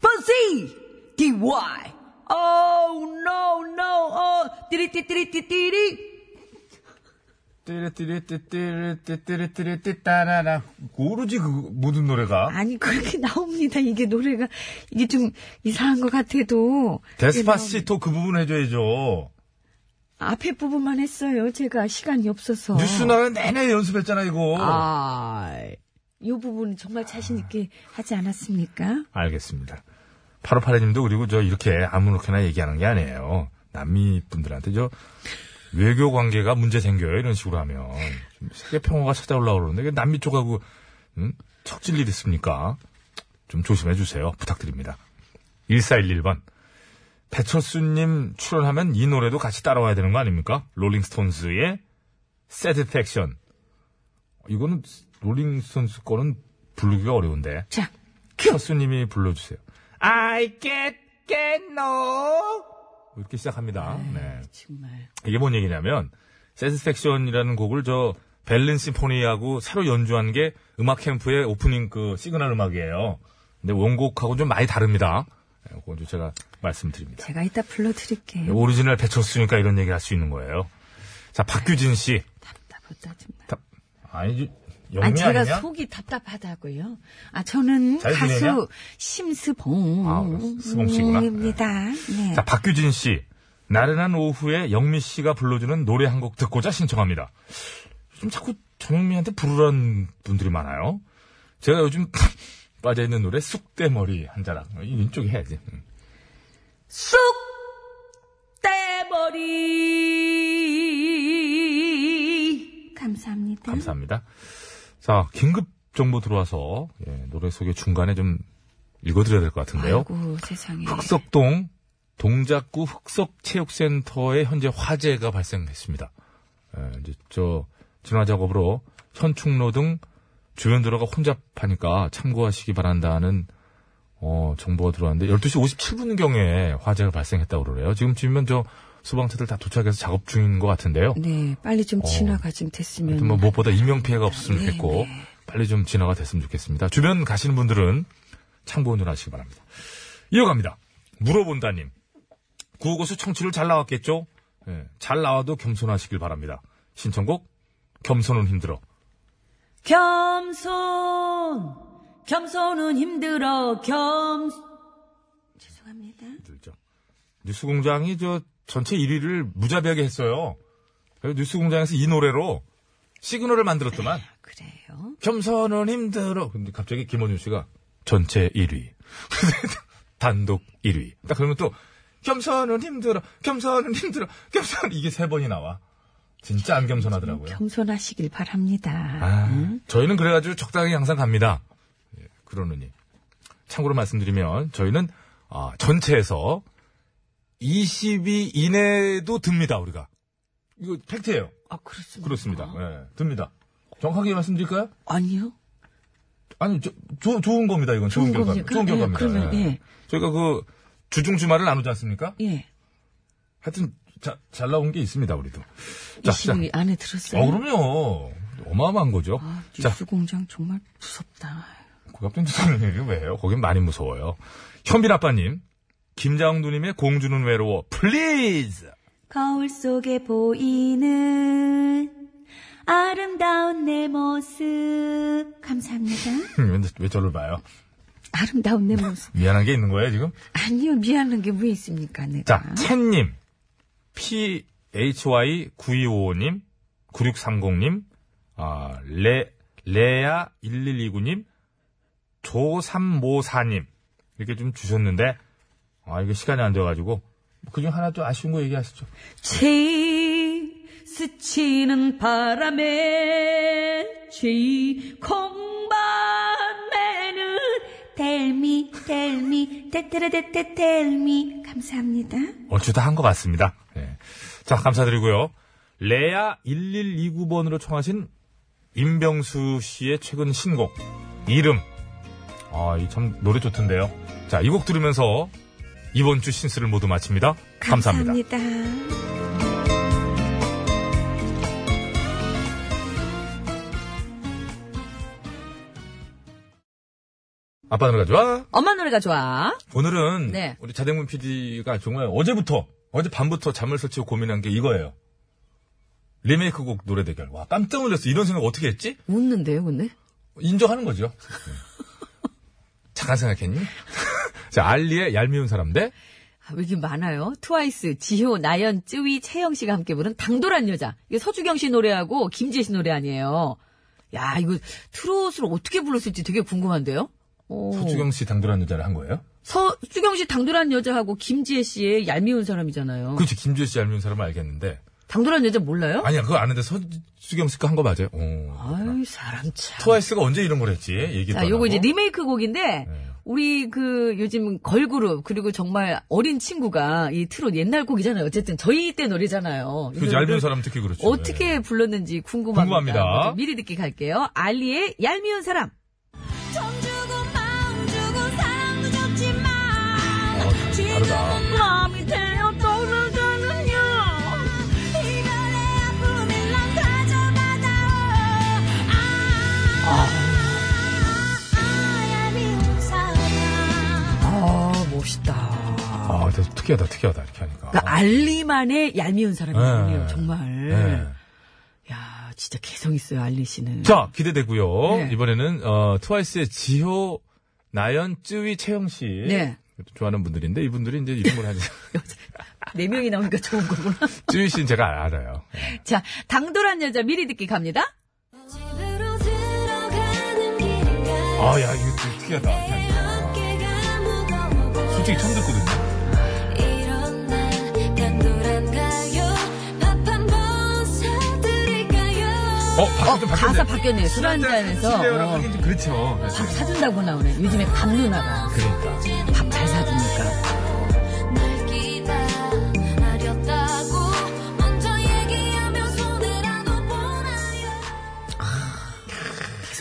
번시 DY Oh no no 어 띠리띠띠리띠띠리 띠리띠리띠띠리띠띠리띠따라라. 모르지, 그, 모든 노래가. 아니 그렇게 나옵니다. 이게 노래가 이게 좀 이상한 것 같아도. 데스파시토 그 부분 해줘야죠. 앞에 부분만 했어요 제가 시간이 없어서 뉴스 나가는 내내 연습했잖아, 이거. 아이 요 부분은 정말 자신 있게 하지 않았습니까? 알겠습니다. 8582님도 그리고 저 이렇게 아무렇게나 얘기하는 게 아니에요. 남미 분들한테 저 외교 관계가 문제 생겨요. 이런 식으로 하면. 좀 세계 평화가 찾아올라고 그러는데 남미 쪽하고 응? 척질 일 있습니까? 좀 조심해 주세요. 부탁드립니다. 1411번. 배철수님 출연하면 이 노래도 같이 따라와야 되는 거 아닙니까? 롤링스톤스의 Satisfaction. 이거는 롤링스톤스 거는 부르기가 어려운데. 자 철수님이 불러주세요. I get, get no. 이렇게 시작합니다. 네. 정말 이게 뭔 얘기냐면, Satisfaction이라는 곡을 저, 베를린 심포니하고 새로 연주한 게 음악 캠프의 오프닝 그 시그널 음악이에요. 근데 원곡하고 좀 많이 다릅니다. 네, 그건 좀 제가 말씀드립니다. 제가 이따 불러드릴게요. 오리지널 배칠수니까 이런 얘기 할 수 있는 거예요. 자, 박규진 씨. 답답하다 정말. 다- 아니지, 아니, 영미 제가 아니냐? 속이 답답하다고요. 아, 저는? 가수 심스봉. 아. 입니다. 네. 자, 박규진 씨. 나른한 오후에 영미 씨가 불러주는 노래 한 곡 듣고자 신청합니다. 좀 자꾸 전영미한테 부르라는 분들이 많아요. 제가 요즘 빠져있는 노래 쑥대머리 한 자락. 이쪽에 해야지. 음. 쑥 떼머리. 감사합니다. 감사합니다. 자, 긴급 정보 들어와서 예, 노래 소개 중간에 좀 읽어드려야 될 것 같은데요. 아이고, 세상에. 흑석동 동작구 흑석체육센터에 현재 화재가 발생했습니다. 에, 이제 저 진화 작업으로 현충로 등 주변 도로가 혼잡하니까 참고하시기 바란다는 어, 정보가 들어왔는데 12시 57분경에 화재가 발생했다고 그러네요. 지금쯤이면 저 소방차들 다 도착해서 작업 중인 것 같은데요. 네, 빨리 좀 어. 지나가 좀 됐으면. 뭐 무엇보다 인명 피해가 없었으면 네, 좋겠고 네. 빨리 좀 진화가 됐으면 좋겠습니다. 주변 가시는 분들은 참고 운전 하시기 바랍니다. 이어갑니다. 물어본다님. 구호고수 청취를 잘 나왔겠죠? 예, 잘 나와도 겸손하시길 바랍니다. 신청곡 겸손은 힘들어. 겸손, 겸손은 힘들어, 겸. 죄송합니다. 들죠. 뉴스공장이 저 전체 1위를 무자비하게 했어요. 그래서 뉴스공장에서 이 노래로 시그널을 만들었더만 그래요? 겸손은 힘들어. 근데 갑자기 김원준 씨가 전체 1위. 단독 1위. 딱 그러면 또 겸손은 힘들어. 겸손은 힘들어. 겸손 이게 세 번이 나와. 진짜 안 겸손하더라고요. 겸손하시길 바랍니다. 아, 저희는 그래가지고 적당히 항상 갑니다. 예, 그러느니. 참고로 말씀드리면 저희는 아, 전체에서 20위 이내도 듭니다. 우리가. 이거 팩트예요. 아, 그렇습니다. 그렇습니다. 예, 듭니다. 정확하게 말씀드릴까요? 아니요. 아니, 저, 조- 좋은 겁니다, 이건. 좋은, 결과. 겁니까? 좋은 예, 결과입니다. 그러면, 예. 저희가 그, 주중 주말을 나누지 않습니까? 예. 하여튼, 자, 잘 나온 게 있습니다, 우리도. 자, 자. 22 안에 들었어요. 어, 그럼요. 어마어마한 거죠. 아, 자, 뉴스 공장 정말 무섭다. 그 갑자기 무슨 일이 왜 해요? 거긴 많이 무서워요. 현빈 아빠님, 김자옥 누님의 공주는 외로워, please! 거울 속에 보이는 아름다운 내 모습 감사합니다. 왜, 왜 저를 봐요? 아름다운 내 모습. 미안한 게 있는 거예요, 지금? 아니요, 미안한 게 왜 있습니까, 내가. 자, 첸님, PHY9255님, 9630님, 아, 레, 레아 1129님, 조354님, 이렇게 좀 주셨는데, 아, 이게 시간이 안 돼가지고, 그중 하나 좀 아쉬운 거 얘기하시죠. 제 스치는 바람에 제 콩밤에는 텔미 텔미 테테레테테 텔미 감사합니다. 얼추 다 한 것 같습니다. 예. 자, 감사드리고요. 레아 1129번으로 청하신 임병수 씨의 최근 신곡, 이름. 아, 이 참 노래 좋던데요. 자, 이 곡 들으면서 이번 주 신스를 모두 마칩니다. 감사합니다. 감사합니다. 아빠 노래가 좋아? 엄마 노래가 좋아. 오늘은 네. 우리 자댕문 PD가 정말 어제부터, 어제 밤부터 잠을 설치고 고민한 게 이거예요. 리메이크 곡 노래 대결. 와, 깜짝 놀랐어. 이런 생각 어떻게 했지? 웃는데요, 근데? 인정하는 거죠. 잠깐 생각했니? 자, 알리의 얄미운 사람 대 아, 왜 이렇게 많아요? 트와이스, 지효, 나연, 쯔위, 채영 씨가 함께 부른 당돌한 여자. 이게 서주경 씨 노래하고 김지혜 씨 노래 아니에요. 야, 이거 트롯을 어떻게 불렀을지 되게 궁금한데요? 오. 서주경 씨 당돌한 여자를 한 거예요? 서주경 씨 당돌한 여자하고 김지애 씨의 얄미운 사람이잖아요. 그렇지, 김지애 씨 얄미운 사람을 알겠는데. 당돌한 여자 몰라요? 아니야, 그거 아는데 서주경 씨가 한 거 맞아요? 오, 아유, 사람 참. 트와이스가 언제 이런 걸 했지? 얘기도 자, 안 요거. 이제 리메이크 곡인데, 네. 우리 그 요즘 걸그룹, 그리고 정말 어린 친구가 이 트롯 옛날 곡이잖아요. 어쨌든 저희 때 노래잖아요. 이그 얄미운 사람 특히 그렇죠. 어떻게 불렀는지 궁금합니다. 궁금합니다. 미리 듣기 갈게요. 알리의 얄미운 사람. 다르다. 마음이 되어 떠나가는요 이별의 아픔을 난 가져가다오 아, 아, 멋있다. 아, 되게 특이하다, 특이하다, 이렇게 하니까. 그러니까 알리만의 얄미운 사람이군요. 네. 정말. 네. 야, 진짜 개성 있어요, 알리 씨는. 자, 기대되고요. 네. 이번에는, 어, 트와이스의 지효, 나연, 쯔위, 채영 씨. 네. 좋아하는 분들인데, 이분들이 이제 걸 하죠. 네 명이 나오니까 좋은 거구나. 쯔위 씨는 제가 알아요. 네. 자, 당돌한 여자 미리 듣기 갑니다. 아, 야, 이거 되게 특이하다. 솔직히 처음 듣거든요. 어, 바, 좀 바뀌었네. 가사 바뀌었네. 술 한잔해서. 술래요랑 어, 그렇죠. 밥 사준다고 나오네. 요즘에 밥 누나가. 그러니까.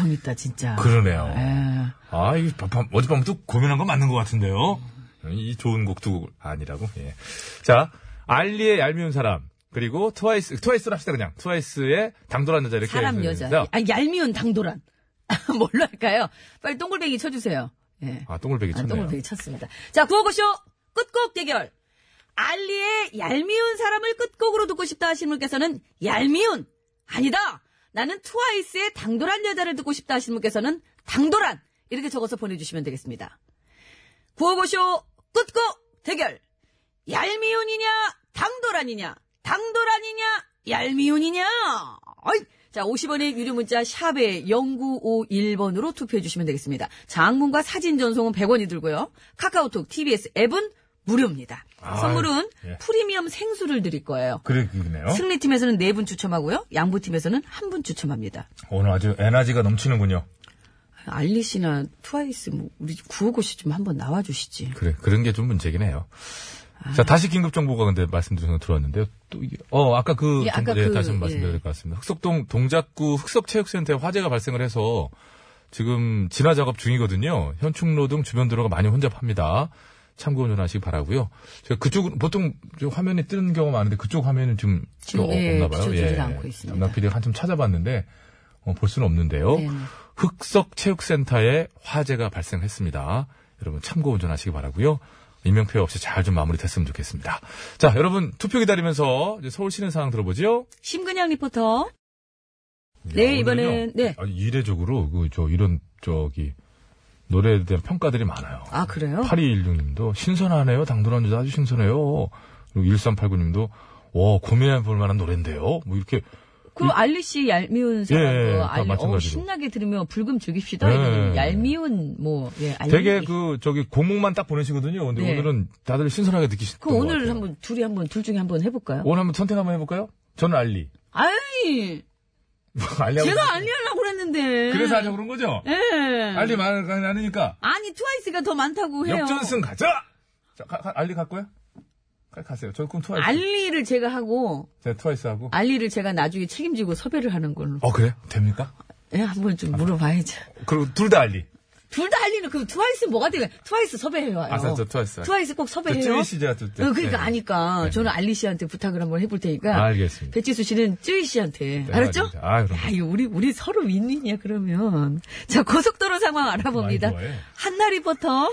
개성 있다, 진짜. 그러네요. 에. 아, 이게 밤, 어젯밤부터 고민한 건 맞는 것 같은데요. 이 좋은 곡두곡 아니라고. 예. 자, 알리의 얄미운 사람. 그리고 트와이스, 트와이스로 합시다, 그냥. 트와이스의 당돌한 여자 이렇게. 사람 여자. 아, 얄미운 당돌한. 뭘로 할까요? 빨리 동글뱅이 쳐주세요. 예. 아, 똥을배기 아, 쳤네요. 동글뱅이 쳤습니다. 자, 구호고쇼 끝곡 대결. 알리의 얄미운 사람을 끝곡으로 듣고 싶다 하시는 분께서는 얄미운 아니다. 나는 트와이스의 당돌한 여자를 듣고 싶다 하시는 분께서는 당돌한 이렇게 적어서 보내주시면 되겠습니다. 구호고쇼 끝곡 대결. 얄미운이냐 당돌한이냐 당돌한이냐 얄미운이냐 어이. 자 50원의 유료 문자 샵에 0951번으로 투표해 주시면 되겠습니다. 장문과 사진 전송은 100원이 들고요. 카카오톡 TBS 앱은 무료입니다. 아, 선물은 예. 프리미엄 생수를 드릴 거예요. 그래, 그네요. 승리팀에서는 4분 추첨하고요. 양보팀에서는 1분 추첨합니다. 오늘 아주 에너지가 넘치는군요. 알리 씨나 트와이스 뭐 우리 구호고시 좀 한번 나와주시지. 그래, 그런 게 좀 문제긴 해요. 자, 다시 긴급 정보가 근데 말씀드린 거 들어왔는데요. 또 이게, 어, 아까 그, 예, 아까 정보, 예, 그, 다시 한번 말씀드려야 예. 될것 같습니다. 흑석동 동작구 흑석체육센터에 화재가 발생을 해서 지금 진화 작업 중이거든요. 현충로 등 주변 도로가 많이 혼잡합니다. 참고 운전하시기 바라고요. 제가 그쪽은 보통 저 화면에 뜨는 경우가 많은데 그쪽 화면은 지금 지금, 어, 예, 없나 봐요. 비춰지질 않고 있습니다. 담당 PD가 한참 찾아봤는데 어, 볼 수는 없는데요. 네네. 흑석 체육센터에 화재가 발생했습니다. 여러분 참고 운전하시기 바라고요. 인명피해 없이 잘 좀 마무리됐으면 좋겠습니다. 자, 여러분 투표 기다리면서 이제 서울 시내 상황 들어보죠. 심근양 리포터. 야, 네, 이번엔- 오늘은요, 네. 아니, 이례적으로 그 저 이런 저기 노래에 대한 평가들이 많아요. 아, 그래요? 8216님도 신선하네요. 당돌한 여자 아주 신선해요. 그리고 1389님도 와 고민해 볼 만한 노래인데요. 뭐 이렇게 그 알리 씨 얄미운 사람, 예, 그다 알리, 어. 신나게 들으며 불금 즐깁시다. 예. 이거는 얄미운, 뭐, 예, 알리. 되게 그 저기 곡목만 딱 보내시거든요. 근데 네. 오늘은 다들 신선하게 느끼시던 그럼 것 오늘. 한번, 둘이 한번, 둘 중에 한번 해볼까요? 오늘 한번 선택 한번 해볼까요? 저는 알리. 아니, 알리 하고 제가 알리 하려고 그랬는데. 그래서 하자고 그런 거죠? 예. 알리 많으니까 아니, 트와이스가 더 많다고 해요. 역전승 가자! 자, 가- 가- 알리? 가- 가세요. 저 그럼 트와이스. 알리를 제가 하고, 제가 트와이스 하고. 알리를 제가 나중에 책임지고 섭외를 하는 걸로. 어, 그래? 됩니까? 예, 한 번 좀 물어봐야죠. 그리고 둘 다 알리. 둘다 알리는, 그럼 트와이스 뭐가 돼요? 트와이스 섭외해와요. 아, 저, 저 트와이스. 트와이스 꼭 저 섭외해요. 쯔위 씨 제가 또. 어, 그러니까 네. 아니까 네. 저는 알리 씨한테 부탁을 한번 해볼 테니까 알겠습니다. 배칠수 씨는 쯔위 씨한테 네, 알았죠? 아, 그럼. 야, 이거 우리 우리 서로 윈윈이야 그러면. 자 고속도로 상황 알아봅니다. 한나 리포터.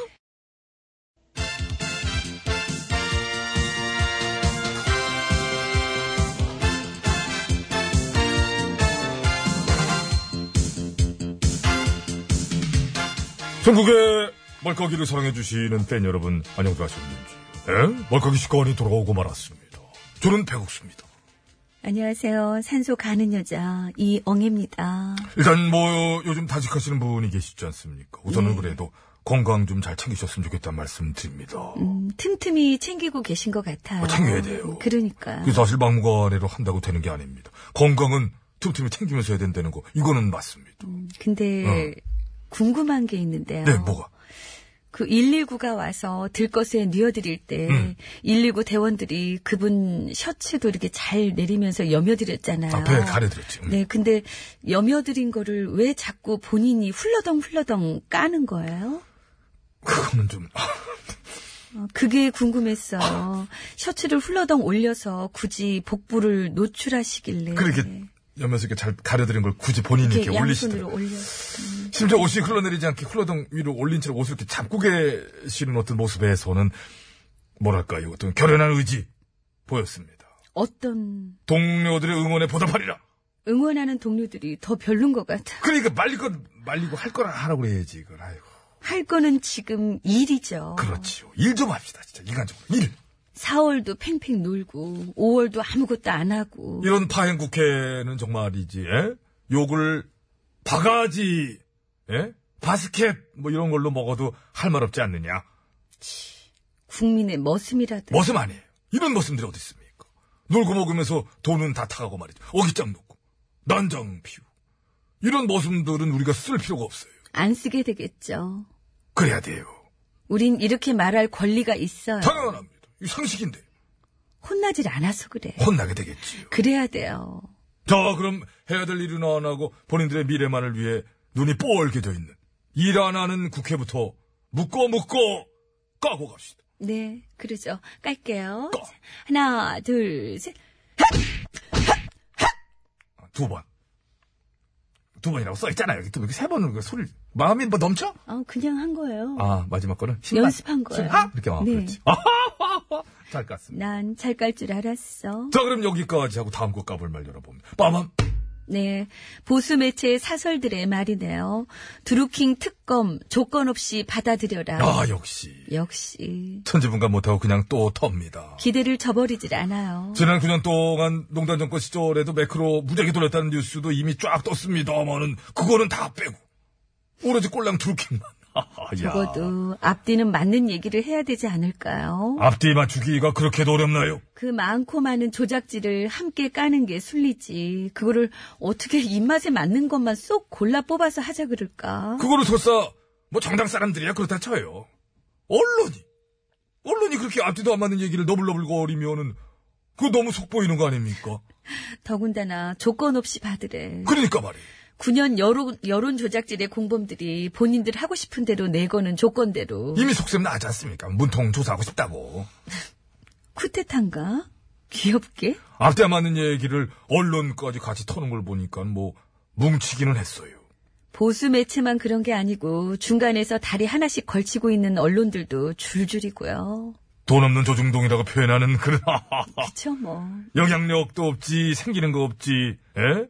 전국의 말까기를 사랑해주시는 팬 여러분, 안녕들 하셨는지. 예? 말까기 시간이 돌아오고 말았습니다. 저는 배국수입니다. 안녕하세요. 산소 가는 여자 이엉입니다. 일단 뭐, 요즘 다직하시는 분이 계시지 않습니까? 우선은 그래도 건강 좀 잘 챙기셨으면 좋겠다는 말씀 드립니다. 음, 틈틈이 챙기고 계신 것 같아요. 어, 챙겨야 돼요. 그러니까요. 그 사실 막무가내로 한다고 되는 게 아닙니다. 건강은 틈틈이 챙기면서 해야 된다는 거, 이거는 맞습니다. 근데 궁금한 게 있는데요. 어. 네, 뭐가? 그 119가 와서 들것에 뉘어드릴 때 음. 119 대원들이 그분 셔츠도 이렇게 잘 내리면서 여며드렸잖아요. 앞에 가려드렸지. 음. 네, 근데 여며드린 거를 왜 자꾸 본인이 훌러덩 훌러덩 까는 거예요? 그거는 좀, 어, 그게 궁금했어요. 셔츠를 훌러덩 올려서 굳이 복부를 노출하시길래. 그렇게 여면서 이렇게 잘 가려드린 걸 굳이 본인이 이렇게, 이렇게 올리시더라고요. 올려. 심지어 옷이 흘러내리지 않게 흘러덩 위로 올린 채로 옷을 이렇게 잡고 계시는 어떤 모습에서는 뭐랄까요 어떤 결연한 의지 보였습니다. 어떤 동료들의 응원에 보답하리라. 응원하는 동료들이 더 별론 것 같아. 그러니까 말릴 건 말리고 할 거나 하라고 그래야지 이걸. 아이고. 할 거는 지금 일이죠. 그렇지요. 일 좀 합시다 진짜 인간적으로 일. 4월도 팽팽 놀고 5월도 아무것도 안 하고 이런 파행 국회는 정말이지. 에? 욕을 바가지, 에? 바스켓 뭐 이런 걸로 먹어도 할 말 없지 않느냐. 국민의 머슴이라도 머슴 아니에요. 이런 머슴들이 어디 있습니까? 놀고 먹으면서 돈은 다 타가고 말이죠. 어깃장 놓고 난장 피우. 이런 머슴들은 우리가 쓸 필요가 없어요. 안 쓰게 되겠죠. 그래야 돼요. 우린 이렇게 말할 권리가 있어요. 당연합니다. 이 상식인데 혼나질 않아서 그래. 혼나게 되겠지요. 그래야 돼요. 자, 그럼 해야 될 일은 안 하고 본인들의 미래만을 위해 눈이 뻘게 져 있는 일 안 하는 국회부터 묶어 묶어 까고 갑시다. 네, 그러죠. 깔게요. 꺼. 자, 하나, 둘, 셋. 아, 두 번. 두 번이라고 써있잖아요. 또 이렇게 세 번은 그 소리를. 마음이 뭐 넘쳐? 어, 그냥 한 거예요. 아, 마지막 거는? 신발. 연습한 거예요. 신발? 이렇게 아, 네. 그렇지. 잘 깠습니다. 난 잘 깔 줄 알았어. 자, 그럼 여기까지 하고 다음 거 까볼 말 열어봅니다. 빠밤. 네. 보수 매체의 사설들의 말이네요. 드루킹 특검 조건 없이 받아들여라. 아, 역시. 역시. 천지분간 못하고 그냥 또 텁니다. 기대를 저버리질 않아요. 지난 9년 동안 농단 정권 시절에도 매크로 무지하게 돌렸다는 뉴스도 이미 쫙 떴습니다만은 그거는 다 빼고 오로지 꼴랑. 하하, 야. 적어도 앞뒤는 맞는 얘기를 해야 되지 않을까요? 앞뒤 맞추기가 그렇게도 어렵나요? 그 많고 많은 조작지를 함께 까는 게 순리지. 그거를 어떻게 입맛에 맞는 것만 쏙 골라 뽑아서 하자 그럴까? 그거를 설사 뭐 정당 사람들이야 그렇다 쳐요. 언론이 언론이 그렇게 앞뒤도 안 맞는 얘기를 너블너블거리면은 그거 너무 속 보이는 거 아닙니까? 더군다나 조건 없이 받으래. 그러니까 말이에요. 9년 여론, 여론 조작질의 공범들이 본인들 하고 싶은 대로 내거는 조건대로. 이미 속셈 나지 않습니까? 문통 조사하고 싶다고. 쿠데타인가? 귀엽게? 앞대 맞는 얘기를 언론까지 같이 터는 걸 보니까 뭐 뭉치기는 했어요. 보수 매체만 그런 게 아니고 중간에서 다리 하나씩 걸치고 있는 언론들도 줄줄이고요. 돈 없는 조중동이라고 표현하는 그런 그쵸 뭐. 영향력도 없지 생기는 거 없지 에?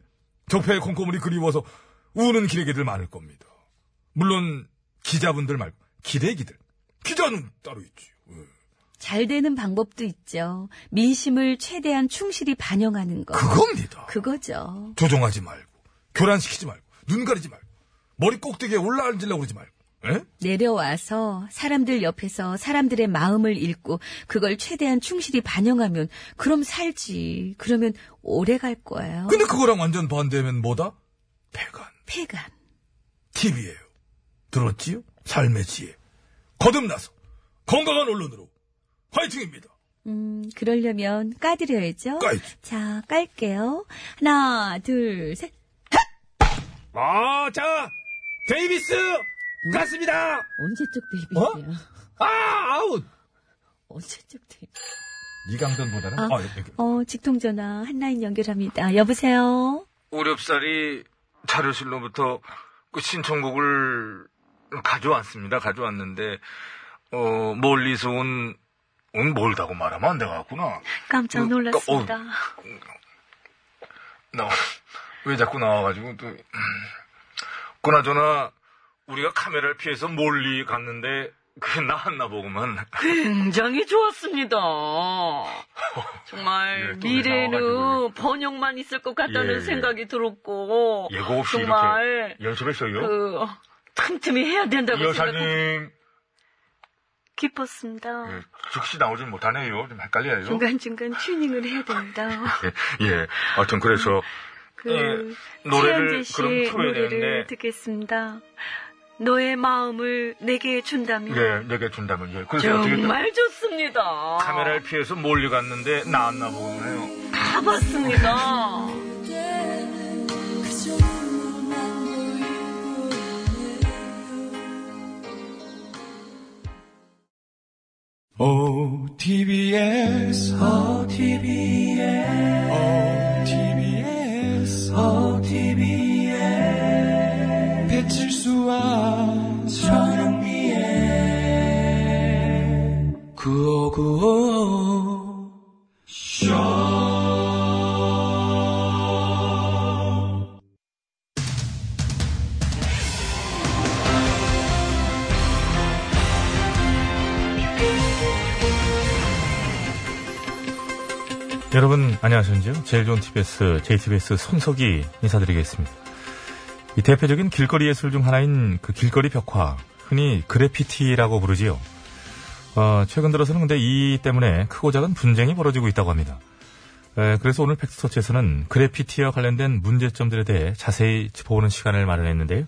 적폐의 콩고물이 그리워서 우는 기레기들 많을 겁니다. 물론 기자분들 말고 기레기들 기자는 따로 있지. 예. 잘 되는 방법도 있죠. 민심을 최대한 충실히 반영하는 거. 그겁니다. 그거죠. 조종하지 말고 교란시키지 말고 눈 가리지 말고 머리 꼭대기에 올라앉으려고 그러지 말고 에? 내려와서 사람들 옆에서 사람들의 마음을 읽고 그걸 최대한 충실히 반영하면 그럼 살지. 그러면 오래 갈 거예요. 근데 그거랑 완전 반대면 뭐다? 폐간 폐간. TV예요. 들었지요? 삶의 지혜. 거듭나서 건강한 언론으로 화이팅입니다. 음, 그러려면 까드려야죠. 까야지. 자, 깔게요. 하나, 둘, 셋. 아, 자, 데이비스! 갔습니다! 언제적 데이비스야? 아, 아웃! 언제적 데이비스? 이강전보다는 아, 아, 예, 예. 어, 직통전화 한라인 연결합니다. 여보세요? 우렵살이 자료실로부터 그 신청곡을 가져왔습니다. 가져왔는데 어 멀리서 온, 온 멀다고 말하면 안 되겠구나. 깜짝 그, 놀랐습니다. 나왜 자꾸 나와가지고 또 음. 그나저나 우리가 카메라를 피해서 멀리 갔는데 그게 나왔나 보구만. 굉장히 좋았습니다. 정말 예, 또 미래는. 번영만 있을 것 같다는 예, 예. 생각이 들었고 예고 없이 정말 이렇게 연습했어요. 그 틈틈이 해야 된다고 생각하고 여사님 기뻤습니다. 예, 즉시 나오진 못하네요. 좀 헷갈려요. 중간중간 튜닝을 해야 됩니다. 예, 예. 하여튼 그래서 그, 예, 노래를 그럼 씨의 틀어야 노래를 되는데 듣겠습니다. 너의 마음을 내게 준다면. 예, 내게 준다면 예. 그래서 어떻게 정말 좋습니다. 카메라를 피해서 몰리 갔는데 나왔나 보네요. 다 봤습니다. 제일 좋은 TBS, JTBS 손석희 인사드리겠습니다. 이 대표적인 길거리 예술 중 하나인 그 길거리 벽화, 흔히 그래피티라고 부르지요. 어, 최근 들어서는 근데 이 때문에 크고 작은 분쟁이 벌어지고 있다고 합니다. 에, 그래서 오늘 팩스터치에서는 그래피티와 관련된 문제점들에 대해 자세히 짚어보는 시간을 마련했는데요.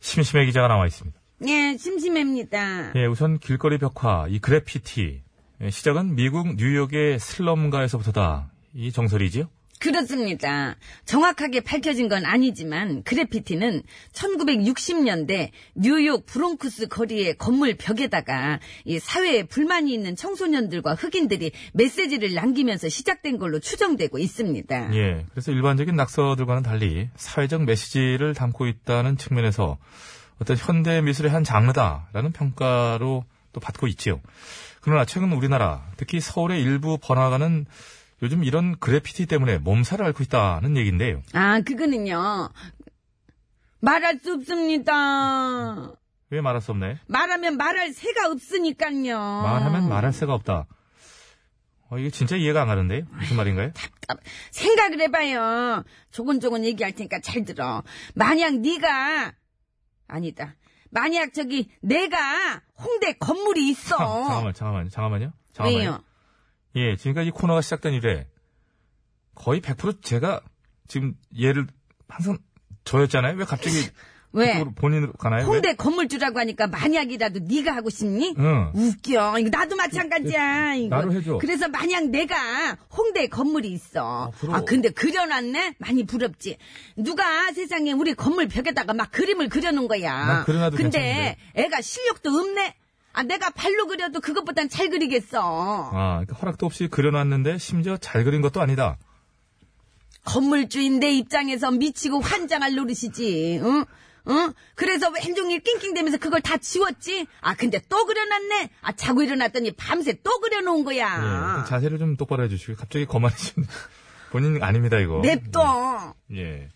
심심해 기자가 나와 있습니다. 예, 심심합니다. 예, 우선 길거리 벽화, 이 그래피티. 예, 시작은 미국 뉴욕의 슬럼가에서부터다. 이 정설이지요? 그렇습니다. 정확하게 밝혀진 건 아니지만 그래피티는 1960년대 뉴욕 브롱크스 거리의 건물 벽에다가 이 사회에 불만이 있는 청소년들과 흑인들이 메시지를 남기면서 시작된 걸로 추정되고 있습니다. 예, 그래서 일반적인 낙서들과는 달리 사회적 메시지를 담고 있다는 측면에서 어떤 현대 미술의 한 장르다라는 평가로 또 받고 있지요. 그러나 최근 우리나라, 특히 서울의 일부 번화가는 요즘 이런 그래피티 때문에 몸살을 앓고 있다는 얘기인데요. 아, 그거는요. 말할 수 없습니다. 왜 말할 수 없네? 말하면 말할 새가 없으니까요. 말하면 말할 새가 없다. 어, 이게 진짜 이해가 안 가는데요? 무슨 말인가요? 생각을 해봐요. 조곤조곤 얘기할 테니까 잘 들어. 만약 네가 아니다. 만약 저기 내가 홍대 건물이 있어. 잠깐만, 잠깐만, 잠깐만요. 잠깐만요. 왜요? 예, 지금까지 이 코너가 시작된 이래 거의 100% 제가 지금 얘를 항상 저였잖아요. 왜 갑자기 왜? 본인으로 가나요? 홍대 건물주라고 하니까 만약이라도 네가 하고 싶니? 응. 웃겨. 이거 나도 마찬가지야. 이거. 나로 해줘. 그래서 만약 내가 홍대 건물이 있어. 부러워. 아, 근데 그려놨네? 많이 부럽지. 누가 세상에 우리 건물 벽에다가 막 그림을 그려놓은 거야. 근데 애가 실력도 없네? 아, 내가 발로 그려도 그것보단 잘 그리겠어. 아, 그러니까 허락도 없이 그려놨는데 심지어 잘 그린 것도 아니다. 건물주인 내 입장에서 미치고 환장할 노릇이지. 응? 응? 그래서 왼종일 낑낑대면서 그걸 다 지웠지? 아, 근데 또 그려놨네? 아, 자고 일어났더니 밤새 또 그려놓은 예, 거야. 자세를 좀 똑바로 해주시고 갑자기 거만해지는 본인 아닙니다 이거. 냅둬. 예.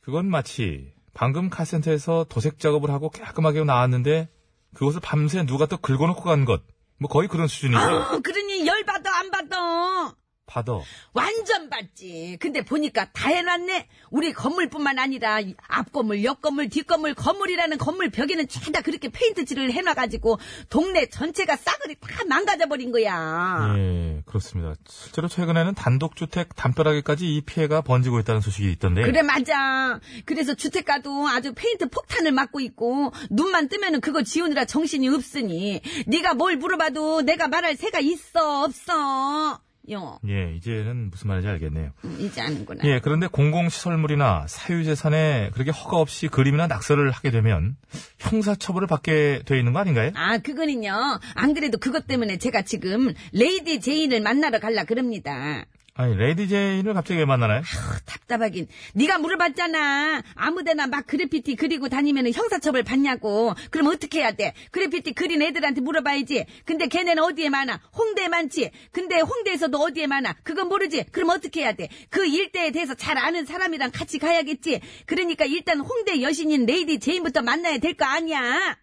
그건 마치 방금 카센터에서 도색 작업을 하고 깔끔하게 나왔는데 그것을 밤새 누가 또 긁어놓고 간 것. 뭐 거의 그런 수준이죠. 어, 그러니 열받아, 안 받아. 받아. 완전 받지. 근데 보니까 다 해놨네. 우리 건물뿐만 아니라 이 앞건물, 옆 건물, 뒷 건물, 건물이라는 건물 벽에는 죄다 그렇게 페인트칠을 해놔가지고 동네 전체가 싸그리 다 망가져버린 거야. 예, 그렇습니다. 실제로 최근에는 단독주택 담벼락에까지 이 피해가 번지고 있다는 소식이 있던데. 그래 맞아. 그래서 주택가도 아주 페인트 폭탄을 맞고 있고 눈만 뜨면은 그거 지우느라 정신이 없으니 네가 뭘 물어봐도 내가 말할 새가 있어 없어. 요 예, 이제는 무슨 말인지 알겠네요. 음, 이제 아는구나. 예, 그런데 공공시설물이나 사유재산에 그렇게 허가 없이 그림이나 낙서를 하게 되면 형사처벌을 받게 돼 있는 거 아닌가요? 아, 그거는요. 안 그래도 그것 때문에 제가 지금 레이디 제인을 만나러 갈라 그럽니다. 아니, 레이디 제인을 갑자기 왜 만나나요? 아, 답답하긴. 네가 물어봤잖아. 아무데나 막 그래피티 그리고 다니면 형사처벌 받냐고. 그럼 어떻게 해야 돼? 그래피티 그린 애들한테 물어봐야지. 근데 걔네는 어디에 많아? 홍대에 많지. 근데 홍대에서도 어디에 많아? 그건 모르지. 그럼 어떻게 해야 돼? 그 일대에 대해서 잘 아는 사람이랑 같이 가야겠지. 그러니까 일단 홍대 여신인 레이디 제인부터 만나야 될 거 아니야.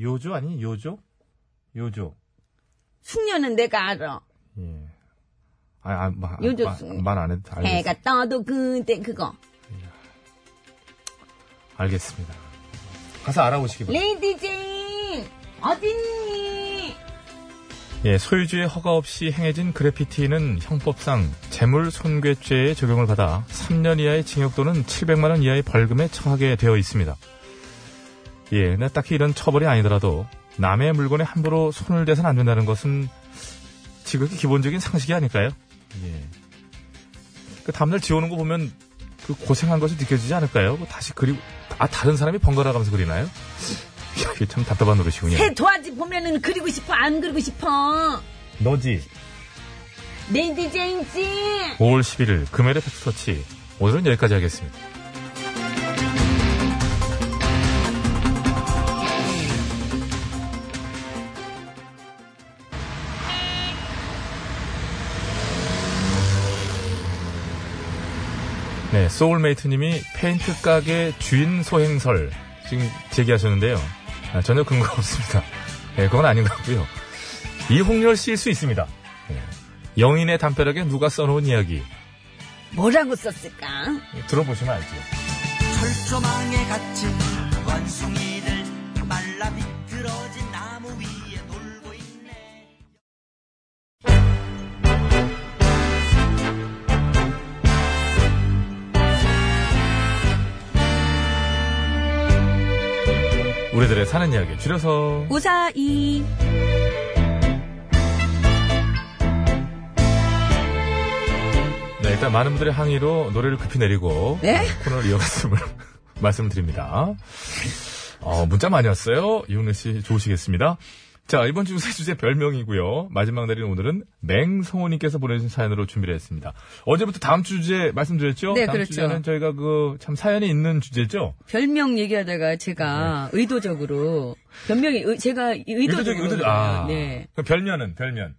요조 아니, 요조? 요조. 숙녀는 내가 알아. 예. 아, 아, 마, 요조 마- 숙녀. 말안 해도 알겠, 해가 떠도 그때 그거. 알겠습니다. 가서 알아보시기 바랍니다. 레이디 제인 어딨니? 예, 소유주의 허가 없이 행해진 그래피티는 형법상 재물 손괴죄에 적용을 받아 3년 이하의 징역 또는 700만 원 이하의 벌금에 처하게 되어 있습니다. 예, 근데 딱히 이런 처벌이 아니더라도 남의 물건에 함부로 손을 대선 안 된다는 것은 지극히 기본적인 상식이 아닐까요? 예. 그 다음날 지우는 거 보면 그 고생한 것이 느껴지지 않을까요? 뭐 다시 그리고 아 다른 사람이 번갈아 가면서 그리나요? 야, 이게 참 답답한 노릇이군요. 새 도화지 보면은 그리고 싶어 안 그리고 싶어. 너지. 레이디 제인 씨. 5월 11일 금요일의 팩스터치 오늘은 여기까지 하겠습니다. 네, 소울메이트님이 페인트 가게 주인 소행설 지금 제기하셨는데요. 아, 전혀 근거가 없습니다. 네, 그건 아닌 것 같고요. 이홍렬 씨일 수 있습니다. 네. 영인의 담벼락에 누가 써놓은 이야기 뭐라고 썼을까? 들어보시면 알죠. 철조망에 갇힌 원숭이 사는 이야기 줄여서 우사이. 네, 일단 많은 분들의 항의로 노래를 급히 내리고 네? 코너를 이어갔음을 말씀드립니다. 어, 문자 많이 왔어요. 이용래 씨 좋으시겠습니다. 자, 이번 주새 주제 별명이고요. 마지막 날인 오늘은 맹성호님께서 보내주신 사연으로 준비를 했습니다. 어제부터 다음 주 주제 말씀드렸죠? 네, 다음 그렇죠. 주제는 저희가 그 참 사연이 있는 주제죠? 별명 얘기하다가 제가 네. 의도적으로 별명이 의- 제가 의도적으로 의도적, 아. 네. 그럼 별면은, 별면.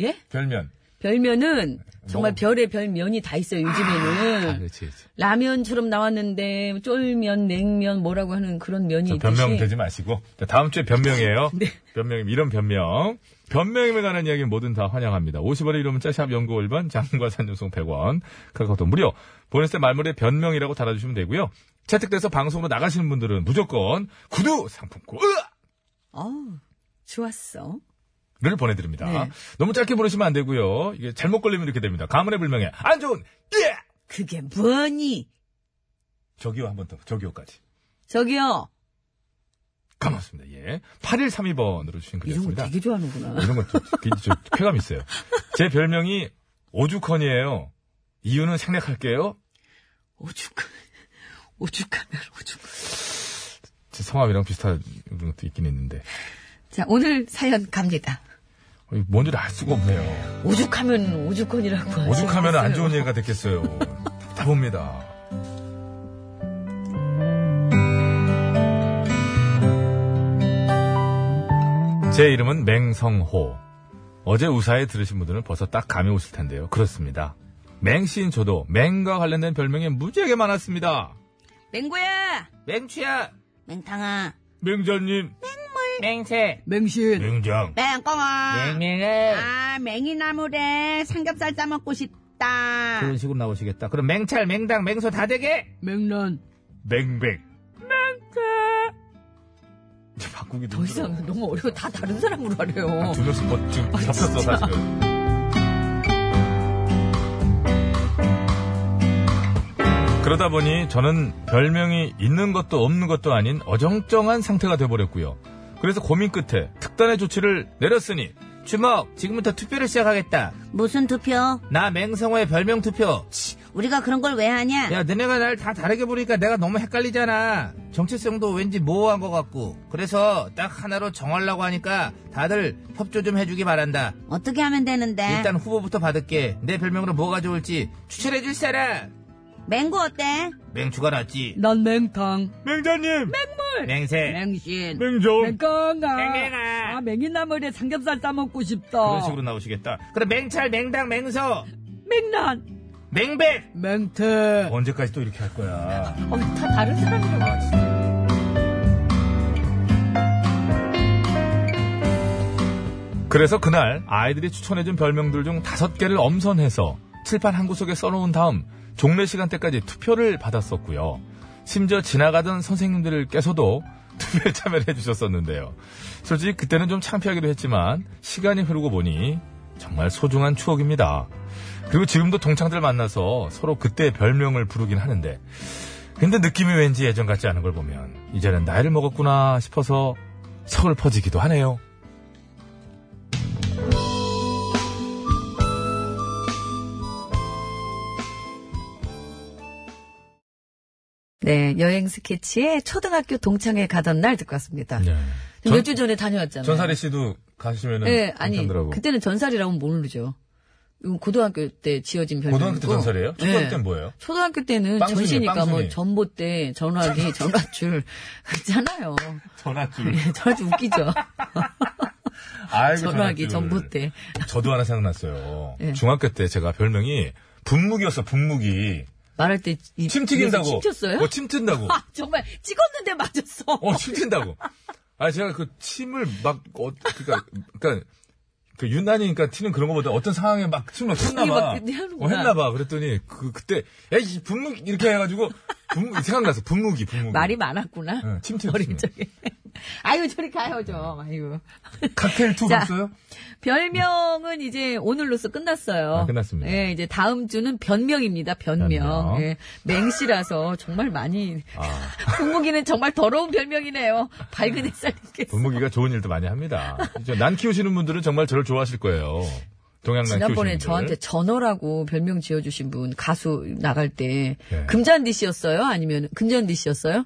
예? 별면. 별면은 정말 뭐. 별의 별면이 다 있어요 아, 요즘에는 그렇지, 그렇지. 라면처럼 나왔는데 쫄면 냉면 뭐라고 하는 그런 면이 있듯이 변명 되지 마시고. 자, 다음 주에 변명이에요. 네. 변명, 이런 변명. 변명에 관한 이야기는 뭐든 다 환영합니다. 50원의 이름 문자 샵 연구 1번, 장과 산정송 100원, 카카오톡 무료. 보냈을 때 말머리에 변명이라고 달아주시면 되고요. 채택돼서 방송으로 나가시는 분들은 무조건 구두 상품권 어우 좋았어 를 보내드립니다. 네. 너무 짧게 보내시면 안 되고요. 이게 잘못 걸리면 이렇게 됩니다. 가문의 불명예. 안 좋은, 예! 그게 뭐니 저기요, 한 번 더. 저기요까지. 저기요. 감았습니다. 예. 8132번으로 주신 이런 거 글이었습니다. 되게 좋아하는구나. 이런 것도 굉장히 저 쾌감 있어요. 제 별명이 오죽헌이에요. 이유는 생략할게요. 오죽, 오죽하면 오죽. 제 성함이랑 비슷한 것도 있긴 있는데. 자, 오늘 사연 갑니다. 뭔지를 알 수가 없네요. 오죽하면 오죽헌이라고 하죠. 오죽하면 안 좋은 얘기가 됐겠어요. 답답합니다. 제 이름은 맹성호. 어제 우사에 들으신 분들은 벌써 딱 감이 오실 텐데요. 그렇습니다. 맹시인 저도 맹과 관련된 별명이 무지하게 많았습니다. 맹구야! 맹추야, 맹탕아. 맹자님, 맹 새, 맹신. 맹장, 맹꽁아. 맹맹해. 아, 맹이나물에 삼겹살 싸먹고 싶다. 그런 식으로 나오시겠다. 그럼 맹찰, 맹당, 맹소 다 되게? 맹란. 맹백. 이제 바꾸기도 더. 이상 너무 어려워. 다 다른 사람으로 하래요. 두 명씩 뭐 지금 잡혔어 사실은. 그러다 보니 저는 별명이 있는 것도 없는 것도 아닌 어정쩡한 상태가 돼버렸고요. 그래서 고민 끝에 특단의 조치를 내렸으니 주먹, 지금부터 투표를 시작하겠다. 무슨 투표? 나 맹성호의 별명 투표. 우리가 그런 걸 왜 하냐? 야, 너네가 날 다 다르게 보니까 내가 너무 헷갈리잖아. 정체성도 왠지 모호한 것 같고. 그래서 딱 하나로 정하려고 하니까 다들 협조 좀 해주기 바란다. 어떻게 하면 되는데? 일단 후보부터 받을게. 내 별명으로 뭐가 좋을지 추천해줄 사람. 맹구 어때? 맹추가 낫지. 난 맹탕. 맹자님, 맹새. 맹신. 맹정, 맹꽁아. 맹맹아. 아, 맹이나물에 삼겹살 싸먹고 싶다. 그런 식으로 나오시겠다. 그럼 맹찰, 맹당, 맹서, 맹란. 맹백. 맹태. 언제까지 또 이렇게 할 거야? 어, 다 다른 사람이라고 하지. 그래서 그날 아이들이 추천해준 별명들 중 다섯 개를 엄선해서 칠판 한 구석에 써놓은 다음 종례 시간대까지 투표를 받았었고요. 심지어 지나가던 선생님들께서도 투표에 참여를 해주셨었는데요. 솔직히 그때는 좀 창피하기도 했지만 시간이 흐르고 보니 정말 소중한 추억입니다. 그리고 지금도 동창들 만나서 서로 그때 별명을 부르긴 하는데 근데 느낌이 왠지 예전 같지 않은 걸 보면 이제는 나이를 먹었구나 싶어서 서글퍼지기도 하네요. 네, 여행 스케치에 초등학교 동창회 가던 날 듣고 왔습니다. 네. 몇 주 전에 다녀왔잖아요. 전사리 씨도 가시면은 네, 아니, 괜찮더라고. 그때는 전살이라면 모르죠. 고등학교 때 지어진 별명이고. 고등학교 때 전설이에요? 초등학교 네. 때는 뭐예요? 초등학교 때는 빵순이에요, 전시니까 뭐 빵순이. 전봇대, 전화기, 전화줄 있잖아요. 전화줄. 예, 전화줄 웃기죠. 아이고, 전화기, 전화줄. 전봇대. 저도 하나 생각났어요. 예. 중학교 때 제가 별명이 분무기였어, 분무기. 말할 때 이- 침 튀긴다고. 침 튀었어요? 어, 침 튄다고. 아, 정말 찍었는데 맞았어. 어, 침 튄다고. 아, 제가 그 침을 막, 어, 그니까, 그니까, 그 유난히니까 튀는 그런 거보다 어떤 상황에 막 침을 막 했나봐. 막 어. 했나봐. 그랬더니, 그, 그때, 야, 이 분무기, 이렇게 해가지고, 분무, 생각났어. 분무기, 분무기. 말이 많았구나. 응, 침 튀었어. 어린 적에. 아유, 저리 가요, 좀. 아유. 칵테일 투 자, 봤어요? 별명은 이제 오늘로써 끝났어요. 아, 끝났습니다. 예, 이제 다음 주는 변명입니다. 변명. 변명. 예, 맹씨라서 정말 많이 아. 분무기는 정말 더러운 별명이네요. 밝은 햇살 있겠어. 분무기가 좋은 일도 많이 합니다. 난 키우시는 분들은 정말 저를 좋아하실 거예요. 동양난 지난번에 저한테. 전어라고 별명 지어주신 분 가수 나갈 때 네. 금잔디 씨였어요? 아니면 금잔디 씨였어요?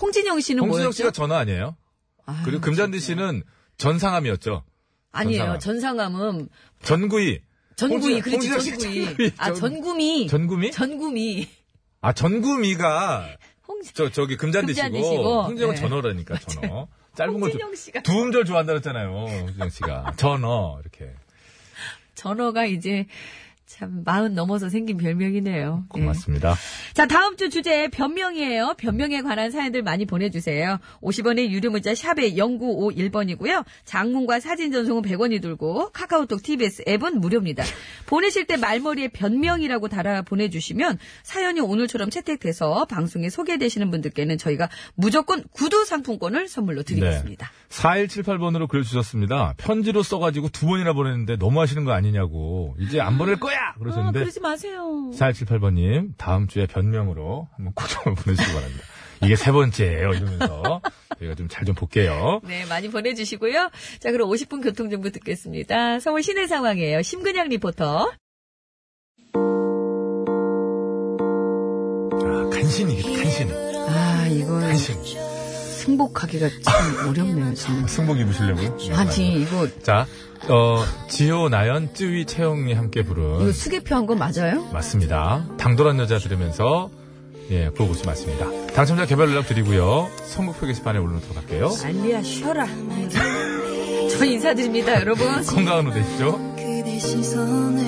홍진영 씨는 홍진영 뭐였죠? 씨가 전화 아니에요? 아유, 그리고 금잔디 씨는 전상함이었죠. 아니에요. 전상함. 전상함은 전구이. 전구이 그렇지 전구이. 전구이. 아 전- 전구미. 전구미? 전구미. 아, 전구미가 홍진 저 저기 금잔디 씨고. 홍진영은 네. 전어라니까 전어. 짧은 걸 홍진영 씨가 두 음절 좋아한다 그랬잖아요. 홍진영 씨가. 전어 이렇게. 전어가 이제 참 마흔 넘어서 생긴 별명이네요. 예. 고맙습니다. 자, 다음 주 주제 변명이에요. 변명에 관한 사연들 많이 보내주세요. 50원의 유료 문자 샵에 0951번이고요. 장문과 사진 전송은 100원이 들고 카카오톡 TBS 앱은 무료입니다. 보내실 때 말머리에 변명이라고 달아 보내주시면 사연이 오늘처럼 채택돼서 방송에 소개되시는 분들께는 저희가 무조건 구두 상품권을 선물로 드리겠습니다. 4178번으로 글 주셨습니다. 편지로 써가지고 두 번이나 보냈는데 너무 하시는 거 아니냐고. 이제 안 보낼 거야! 아, 그러셨는데. 그러지 마세요. 4178번님, 다음 주에 변명으로 한번 꼭좀 보내주시기 바랍니다. 이게 세 번째예요. 이러면서 저희가 좀잘좀 볼게요. 네, 많이 보내주시고요. 자, 그럼 50분 교통정보 듣겠습니다. 서울 시내 상황이에요. 심근양 리포터. 아, 간신이겠다, 간신. 아, 이거 간신. 승복하기가 참 어렵네요, 정말. 승복 입으시려고요? 네, 아니, 이거, 자, 어, 지호, 나연, 쯔위, 채영이 함께 부른. 이거 수개표 한 거 맞아요? 맞습니다. 당돌한 여자 들으면서, 예, 구호고시 맞습니다. 당첨자 개별 연락 드리고요. 선곡표 게시판에 올려놓도록 할게요. 알리야, 쉬어라. 저 인사드립니다, 여러분. 건강한 후 되시죠? 그대 시선을